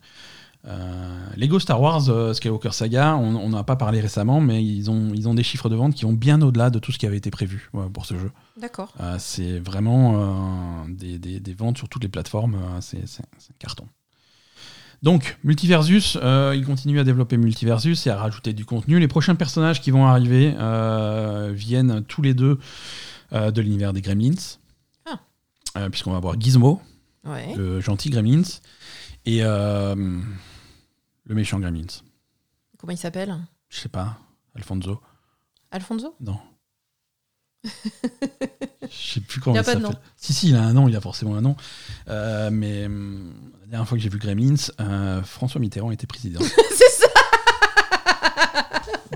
Speaker 1: Lego Star Wars Skywalker Saga, on n'en a pas parlé récemment, mais ils ont, ils ont des chiffres de vente qui vont bien au-delà de tout ce qui avait été prévu pour ce jeu.
Speaker 2: D'accord.
Speaker 1: C'est vraiment des, des- des ventes sur toutes les plateformes, c'est un carton. Donc, Multiversus, euh, ils continuent à développer Multiversus et à rajouter du contenu. Les prochains personnages qui vont arriver euh, viennent tous les deux euh, de l'univers des Gremlins.
Speaker 2: Ah.
Speaker 1: Puisqu'on va voir Gizmo,
Speaker 2: Ouais.
Speaker 1: le gentil Gremlins, et le méchant Gremlins.
Speaker 2: Comment il s'appelle?
Speaker 1: Je sais pas, Alfonso
Speaker 2: Alfonso?
Speaker 1: Non. Je sais plus comment
Speaker 2: Il
Speaker 1: il
Speaker 2: pas de
Speaker 1: s'appelle.
Speaker 2: nom.
Speaker 1: Si, si, il a un nom, il a forcément un nom. Mais hum, dernière fois que j'ai vu Gremlins, euh, François Mitterrand était président.
Speaker 2: C'est ça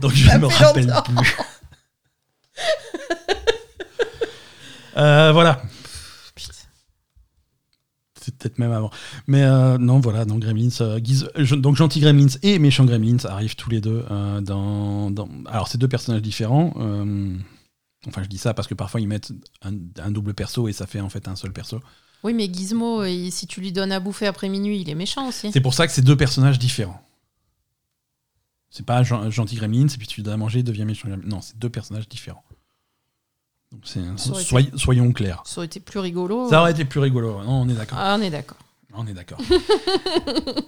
Speaker 1: Donc je ne me rappelle
Speaker 2: longtemps.
Speaker 1: plus. Euh, voilà. C'est peut-être même avant. Mais euh, non, voilà, donc Gremlins, Giz- je- donc Gentil Gremlins et Méchant Gremlins arrivent tous les deux dans, dans- Alors, c'est deux personnages différents. Enfin, je dis ça parce que parfois ils mettent un, un double perso et ça fait en fait un seul perso.
Speaker 2: Oui, mais Gizmo, il- si tu lui donnes à bouffer après minuit, il est méchant aussi.
Speaker 1: C'est pour ça que c'est deux personnages différents. C'est pas gen- gentil Gremlins et puis tu lui donnes à manger, il devient méchant. Non, c'est deux personnages différents. Donc c'est
Speaker 2: été-
Speaker 1: soyons clairs.
Speaker 2: Ça aurait été plus rigolo.
Speaker 1: Ça aurait été plus rigolo. Non, on est d'accord.
Speaker 2: Ah, on est d'accord.
Speaker 1: On est d'accord.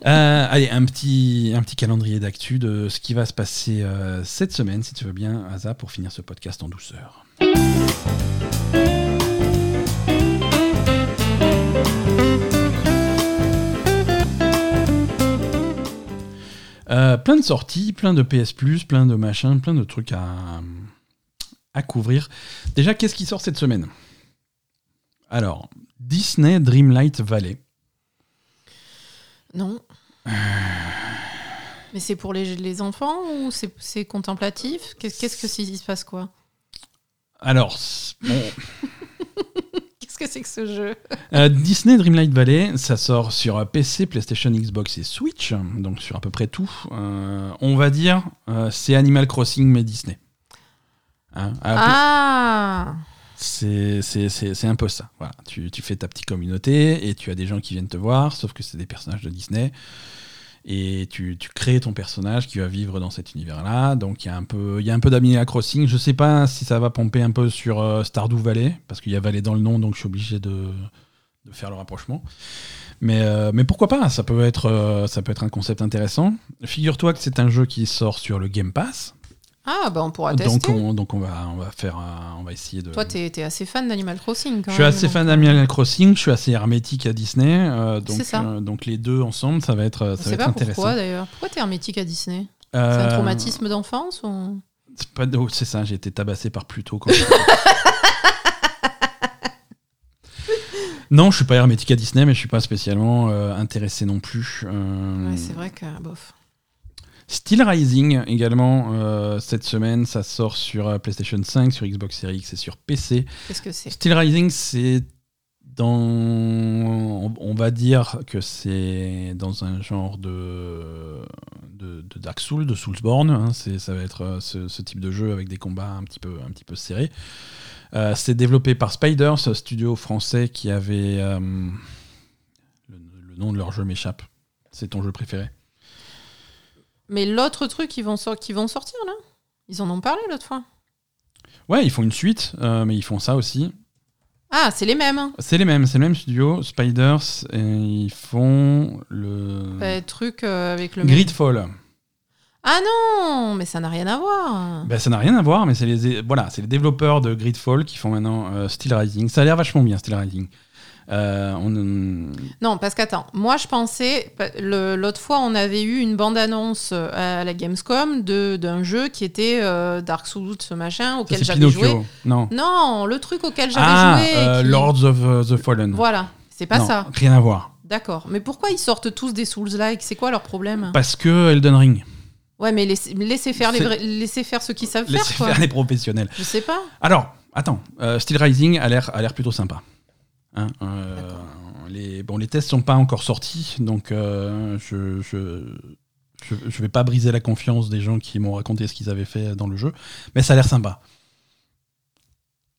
Speaker 1: Euh, allez, un petit, un petit calendrier d'actu de ce qui va se passer euh, cette semaine, si tu veux bien, Asa, pour finir ce podcast en douceur. Euh, plein de sorties, plein de PS Plus, plein de machins, plein de trucs à, à couvrir. Déjà, qu'est-ce qui sort cette semaine? Alors, Disney Dreamlight Valley.
Speaker 2: Non. Mais c'est pour les, les enfants ou c'est contemplatif? Qu'est- Qu'est-ce que c'est- il se passe quoi?
Speaker 1: Alors, bon,
Speaker 2: que c'est que ce jeu?
Speaker 1: Euh, Disney Dreamlight Valley, ça sort sur PC, PlayStation, Xbox et Switch, donc sur à peu près tout. Euh, on va dire, euh, c'est Animal Crossing mais Disney. Hein,
Speaker 2: Ah
Speaker 1: c'est un peu ça. Voilà. Tu, tu fais ta petite communauté et tu as des gens qui viennent te voir, sauf que c'est des personnages de Disney. Et tu, crées ton personnage qui va vivre dans cet univers-là. Donc il y a un peu, y peu Crossing. Je sais pas si ça va pomper un peu sur euh, Stardew Valley, parce qu'il y a Valley dans le nom, donc je suis obligé de faire le rapprochement. Mais, euh, mais pourquoi pas? Ça peut, être, euh, ça peut être un concept intéressant. Figure-toi que c'est un jeu qui sort sur le Game Pass.
Speaker 2: Ah, bah on pourra
Speaker 1: Donc
Speaker 2: tester.
Speaker 1: on, donc on, va, on, va faire, un- on va essayer de.
Speaker 2: Toi, t'es es assez fan d'Animal Crossing quand
Speaker 1: je suis
Speaker 2: même,
Speaker 1: assez
Speaker 2: donc,
Speaker 1: fan
Speaker 2: euh,
Speaker 1: d'Animal Crossing, je suis assez hermétique à Disney. euh, donc,
Speaker 2: ça.
Speaker 1: euh, donc les deux ensemble, ça va être, ça va être intéressant.
Speaker 2: pourquoi d'ailleurs. Pourquoi t'es hermétique à Disney? C'est un
Speaker 1: Euh,
Speaker 2: traumatisme d'enfance ou...
Speaker 1: C'est pas oh, ça, j'ai été tabassé par Pluto. quand non, je suis pas hermétique à Disney, mais je suis pas spécialement euh, intéressé non plus. Euh,
Speaker 2: Ouais, c'est vrai que bof.
Speaker 1: Steel Rising également euh, cette semaine, ça sort sur euh, PlayStation 5, sur Xbox Series X et sur PC.
Speaker 2: Qu'est-ce que c'est?
Speaker 1: Steel Rising, c'est dans, on, va dire que c'est dans un genre de de, de Dark Souls, de Soulsborne. hein. c'est ça va être euh, ce, ce type de jeu avec des combats un petit peu un petit peu serrés. Euh, c'est développé par Spider, ce studio français qui avait euh, le, le nom de leur jeu m'échappe. C'est ton jeu préféré?
Speaker 2: Mais l'autre truc qu'ils vont, sortir là? Ils en ont parlé l'autre fois?
Speaker 1: Ouais, ils font une suite, euh, mais ils font ça aussi.
Speaker 2: Ah, c'est les mêmes. hein.
Speaker 1: C'est les mêmes, c'est le même studio, Spiders, et ils font le
Speaker 2: Bah, truc euh, avec le même-
Speaker 1: Gridfall.
Speaker 2: Ah non, mais ça n'a rien à voir.
Speaker 1: Ben, ça n'a rien à voir, mais c'est les, voilà, les développeurs de Gridfall qui font maintenant euh, Steel Rising. Ça a l'air vachement bien, Steel Rising. Euh, on-
Speaker 2: Non, parce qu'attends, moi je pensais, l'autre fois on avait eu une bande-annonce euh, à la Gamescom d'un jeu qui était euh, Dark Souls, ce machin, auquel j'avais joué.
Speaker 1: Non.
Speaker 2: Non, le truc auquel j'avais
Speaker 1: Ah,
Speaker 2: joué.
Speaker 1: euh,
Speaker 2: qui-
Speaker 1: Lords of the Fallen.
Speaker 2: Voilà, c'est pas
Speaker 1: Non,
Speaker 2: ça.
Speaker 1: Rien à voir.
Speaker 2: D'accord. Mais pourquoi ils sortent tous des Souls-like C'est quoi leur problème?
Speaker 1: Parce que Elden Ring.
Speaker 2: Ouais, mais laissez, laissez faire, les
Speaker 1: C'est-
Speaker 2: vrais- laissez faire ce qu'ils savent faire,
Speaker 1: Laissez faire les professionnels.
Speaker 2: Je sais pas.
Speaker 1: Alors, attends, Steel Rising a l'air plutôt sympa. Hein, euh, les, bon, les tests sont pas encore sortis, donc euh, je, je, je, je vais pas briser la confiance des gens qui m'ont raconté ce qu'ils avaient fait dans le jeu, mais ça a l'air sympa.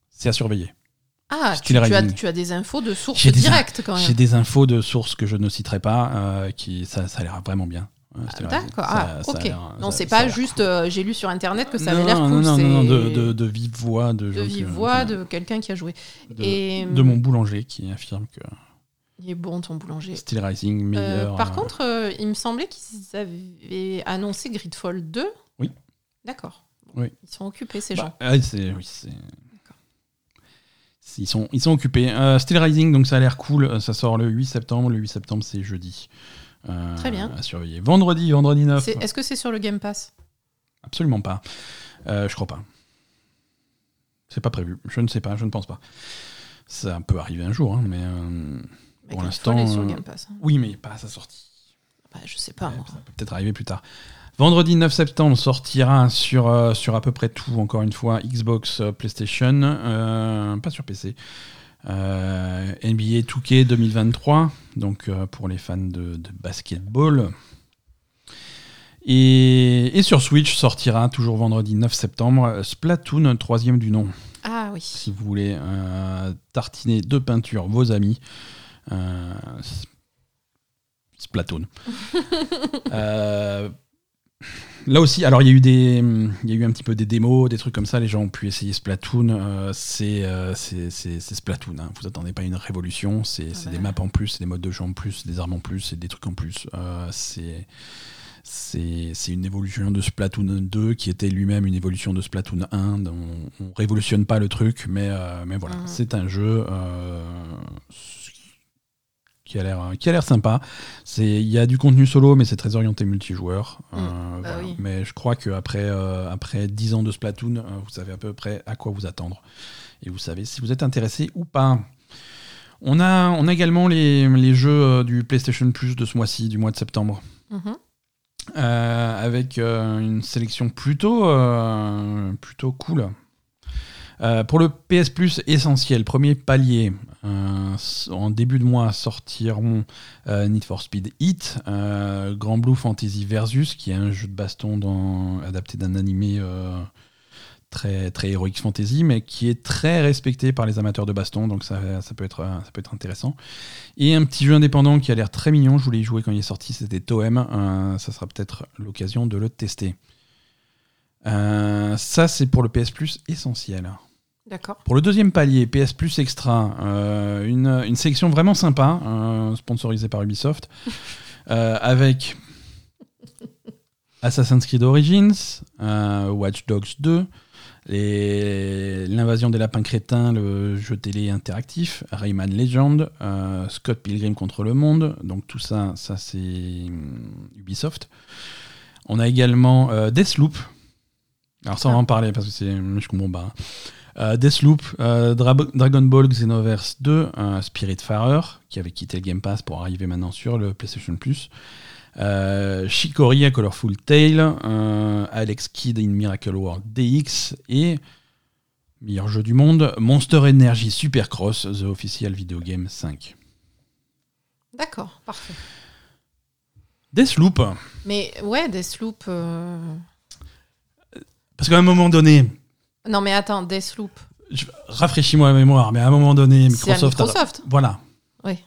Speaker 1: C'est à surveiller.
Speaker 2: Ah, tu, as,
Speaker 1: Rising.
Speaker 2: tu as des infos de sources
Speaker 1: J'ai
Speaker 2: directes quand
Speaker 1: J'ai
Speaker 2: même.
Speaker 1: des infos de sources que je ne citerai pas, euh, qui ça, ça a l'air vraiment bien.
Speaker 2: Ah. D'accord. Ah, ok.
Speaker 1: l'air-
Speaker 2: non,
Speaker 1: ça-
Speaker 2: c'est
Speaker 1: ça
Speaker 2: pas
Speaker 1: l'air
Speaker 2: juste. euh, J'ai lu sur internet que ça
Speaker 1: non,
Speaker 2: avait l'air
Speaker 1: non,
Speaker 2: cool.
Speaker 1: non,
Speaker 2: c'est
Speaker 1: non, non, de, de, de vive voix de,
Speaker 2: de vive voix
Speaker 1: de,
Speaker 2: quelqu'un qui a joué.
Speaker 1: de-
Speaker 2: Et
Speaker 1: de mon boulanger qui affirme que
Speaker 2: il est bon ton boulanger.
Speaker 1: Steel Rising
Speaker 2: Euh,
Speaker 1: meilleur.
Speaker 2: par
Speaker 1: euh,
Speaker 2: contre, il me semblait qu'ils avaient annoncé Gridfall 2.
Speaker 1: Oui.
Speaker 2: D'accord.
Speaker 1: Oui.
Speaker 2: Ils sont occupés ces
Speaker 1: Bah,
Speaker 2: gens.
Speaker 1: ouais, c'est- oui, c'est- Ils sont, ils sont occupés. Steel Rising, donc ça a l'air cool. Ça sort le 8 septembre. Le 8 septembre, c'est jeudi. Euh,
Speaker 2: Très bien.
Speaker 1: À surveiller. Vendredi, vendredi 9.
Speaker 2: C'est- Est-ce que c'est sur le Game Pass?
Speaker 1: Absolument pas. Euh, je crois pas. C'est pas prévu. Je ne sais pas. Je ne pense pas. Ça peut arriver un jour, hein, mais euh,
Speaker 2: Mais
Speaker 1: Pour l'instant, euh,
Speaker 2: hein.
Speaker 1: oui, mais pas à sa sortie.
Speaker 2: Bah, je sais pas.
Speaker 1: Ouais, ça peut peut-être arriver plus tard. Vendredi 9 septembre sortira sur, euh, sur à peu près tout, encore une fois, Xbox, PlayStation, pas sur PC. NBA 2K 2023, donc euh, pour les fans de, de basketball. Et, et sur Switch sortira toujours vendredi 9 septembre Splatoon, troisième du nom.
Speaker 2: Ah oui.
Speaker 1: Si vous voulez euh, tartiner de peinture vos amis. Euh, Splatoon. Euh, là aussi, alors il y a eu des, il y a eu un petit peu des démos, des trucs comme ça. Les gens ont pu essayer Splatoon. euh, c'est, euh, c'est, c'est- c'est Splatoon. hein. Vous attendez pas une révolution. C'est, c'est
Speaker 2: bah.
Speaker 1: des maps en plus, c'est des modes de jeu en plus, des armes en plus, c'est des trucs en plus. Euh, c'est c'est une évolution de Splatoon 2 qui était lui-même une évolution de Splatoon 1. Donc on, on révolutionne pas le truc, mais, mais voilà,
Speaker 2: Mhm.
Speaker 1: c'est un jeu qui a l'air qui a l'air sympa. C'est il y a du contenu solo, mais c'est très orienté multijoueur. Euh.
Speaker 2: Bah
Speaker 1: voilà.
Speaker 2: oui.
Speaker 1: Mais je crois qu'après euh, après 10 ans de Splatoon, euh, vous savez à peu près à quoi vous attendre et vous savez si vous êtes intéressé ou pas. On a, on a également les, les jeux euh, du PlayStation Plus de ce mois-ci, du mois de septembre.
Speaker 2: Mhm.
Speaker 1: Euh, avec euh, une sélection plutôt, euh, plutôt cool. Euh, pour le PS Plus essentiel, premier palier, euh, en début de mois sortiront euh, Need for Speed Heat, Grand Blue Fantasy Versus, qui est un jeu de baston adapté d'un animé très, très Heroic Fantasy, mais qui est très respecté par les amateurs de baston, donc ça, ça, peut, être, ça peut être intéressant. Et un petit jeu indépendant qui a l'air très mignon, je voulais y jouer quand il est sorti, c'était Toem, ça sera peut-être l'occasion de le tester. Ça, c'est pour le PS Plus essentiel.
Speaker 2: D'accord.
Speaker 1: Pour le deuxième palier, PS Plus Extra, euh, une, une sélection vraiment sympa, euh, sponsorisée par Ubisoft, euh, avec Assassin's Creed Origins, Watch Dogs 2, les- l'invasion des lapins crétins, le jeu télé interactif, Rayman Legend, Scott Pilgrim contre le monde, donc tout ça, ça c'est hum, Ubisoft. On a également Deathloop. Alors ça on va en parler parce que c'est je comprends pas. hein. Euh, Deathloop, euh, Dra- Dragon Ball Xenoverse 2, euh, Spiritfarer, qui avait quitté le Game Pass pour arriver maintenant sur le PlayStation Plus. Euh, Shikori A Colorful Tale, Alex Kidd in Miracle World DX et meilleur jeu du monde, Monster Energy Supercross, The Official Video Game 5.
Speaker 2: D'accord, parfait.
Speaker 1: Deathloop,
Speaker 2: Mais ouais, Deathloop.
Speaker 1: parce qu'à un moment donné,
Speaker 2: Non, mais attends, Deathloop.
Speaker 1: je- rafraîchis-moi la mémoire, mais à un moment donné,
Speaker 2: à
Speaker 1: Microsoft. a-
Speaker 2: Microsoft.
Speaker 1: Voilà.
Speaker 2: Oui.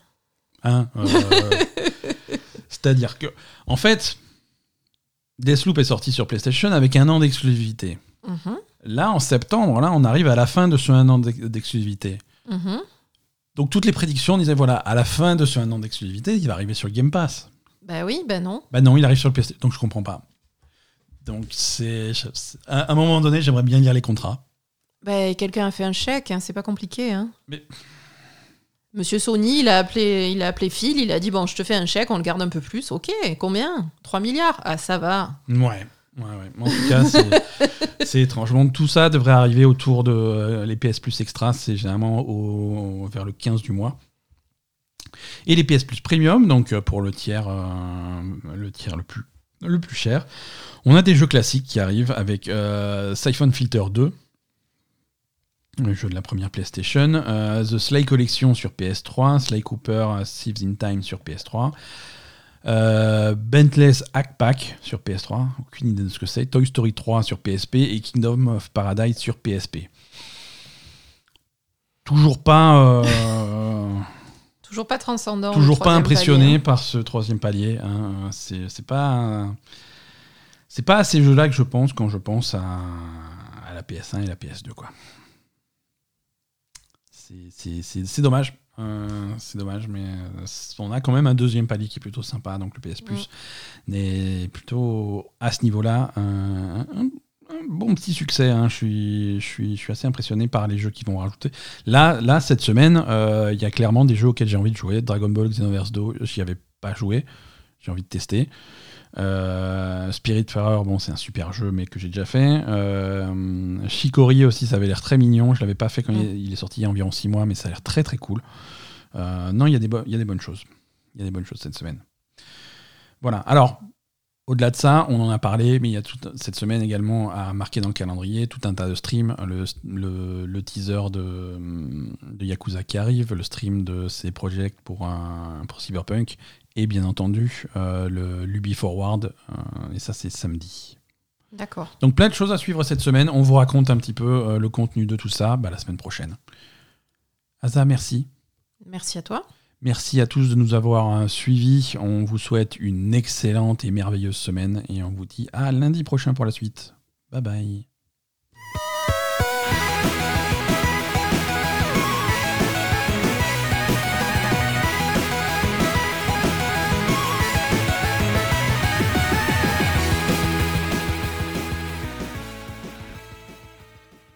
Speaker 1: Hein, euh, C'est-à-dire que, en fait, Deathloop est sorti sur PlayStation avec un an d'exclusivité.
Speaker 2: Mhm,
Speaker 1: Là, en septembre, là, on arrive à la fin de ce un an d'ex- d'exclusivité.
Speaker 2: mhm.
Speaker 1: Donc toutes les prédictions disaient voilà, à la fin de ce un an d'exclusivité, il va arriver sur le Game Pass.
Speaker 2: Bah oui, bah non.
Speaker 1: Bah non, il arrive sur le PlayStation. Donc je comprends pas. Donc c'est à un moment donné, j'aimerais bien lire les contrats.
Speaker 2: Bah, quelqu'un a fait un chèque, hein, c'est pas compliqué. Hein.
Speaker 1: Mais-
Speaker 2: Monsieur Sony, il a, appelé, il a appelé Phil, il a dit Bon, je te fais un chèque, on le garde un peu plus. Ok, combien? 3 milliards? Ah, ça va.
Speaker 1: Ouais. Ouais, ouais. En tout cas, c'est- étrange. Donc, tout ça devrait arriver autour de euh, les PS Plus Extra, c'est généralement au- vers le 15 du mois. Et les PS Plus Premium, donc euh, pour le tiers, euh, le tiers le plus, le plus cher. On a des jeux classiques qui arrivent avec euh, Siphon Filter 2, le jeu de la première PlayStation, euh, The Sly Collection sur PS3, Sly Cooper euh, Thieves in Time sur PS3, euh, Bentley's Hackpack sur PS3, aucune idée de ce que c'est, Toy Story 3 sur PSP et Kingdom of Paradise sur PSP. Toujours pas, euh,
Speaker 2: Toujours pas transcendant.
Speaker 1: toujours pas impressionné
Speaker 2: palier,
Speaker 1: par ce troisième palier. hein. C'est pas, c'est pas à ces jeux-là que je pense quand je pense à, à la PS1 et la PS2 quoi. C'est- dommage. Euh, c'est dommage, mais euh, on a quand même un deuxième palier qui est plutôt sympa, donc le PS Plus n'est plutôt à ce niveau-là un, un- un bon petit succès. hein. Je, suis, je, suis, je suis assez impressionné par les jeux qu'ils vont rajouter. Là, là cette semaine, euh, il y a clairement des jeux auxquels j'ai envie de jouer. Dragon Ball Xenoverse 2, j'y avais pas joué, j'ai envie de tester. Euh, Spiritfarer, bon, c'est un super jeu, mais que j'ai déjà fait. Euh, Shikori aussi, ça avait l'air très mignon. Je l'avais pas fait quand
Speaker 2: Mm.
Speaker 1: il, il est sorti il y a environ 6 mois, mais ça a l'air très très cool. Euh, non, il y, a des bo- il y a des bonnes choses. Il y a des bonnes choses cette semaine. Voilà. Alors, au-delà de ça, on en a parlé, mais il y a toute cette semaine également à marquer dans le calendrier tout un tas de streams. Le, le- le teaser de, de Yakuza qui arrive, le stream de ces projets pour, un, pour Cyberpunk, et bien entendu euh, le l'Ubi Forward, euh, et ça c'est samedi.
Speaker 2: D'accord.
Speaker 1: Donc plein de choses à suivre cette semaine. On vous raconte un petit peu euh, le contenu de tout ça bah, la semaine prochaine. Asa, merci.
Speaker 2: Merci à toi.
Speaker 1: Merci à tous de nous avoir euh, suivis. On vous souhaite une excellente et merveilleuse semaine et on vous dit à lundi prochain pour la suite. Bye bye.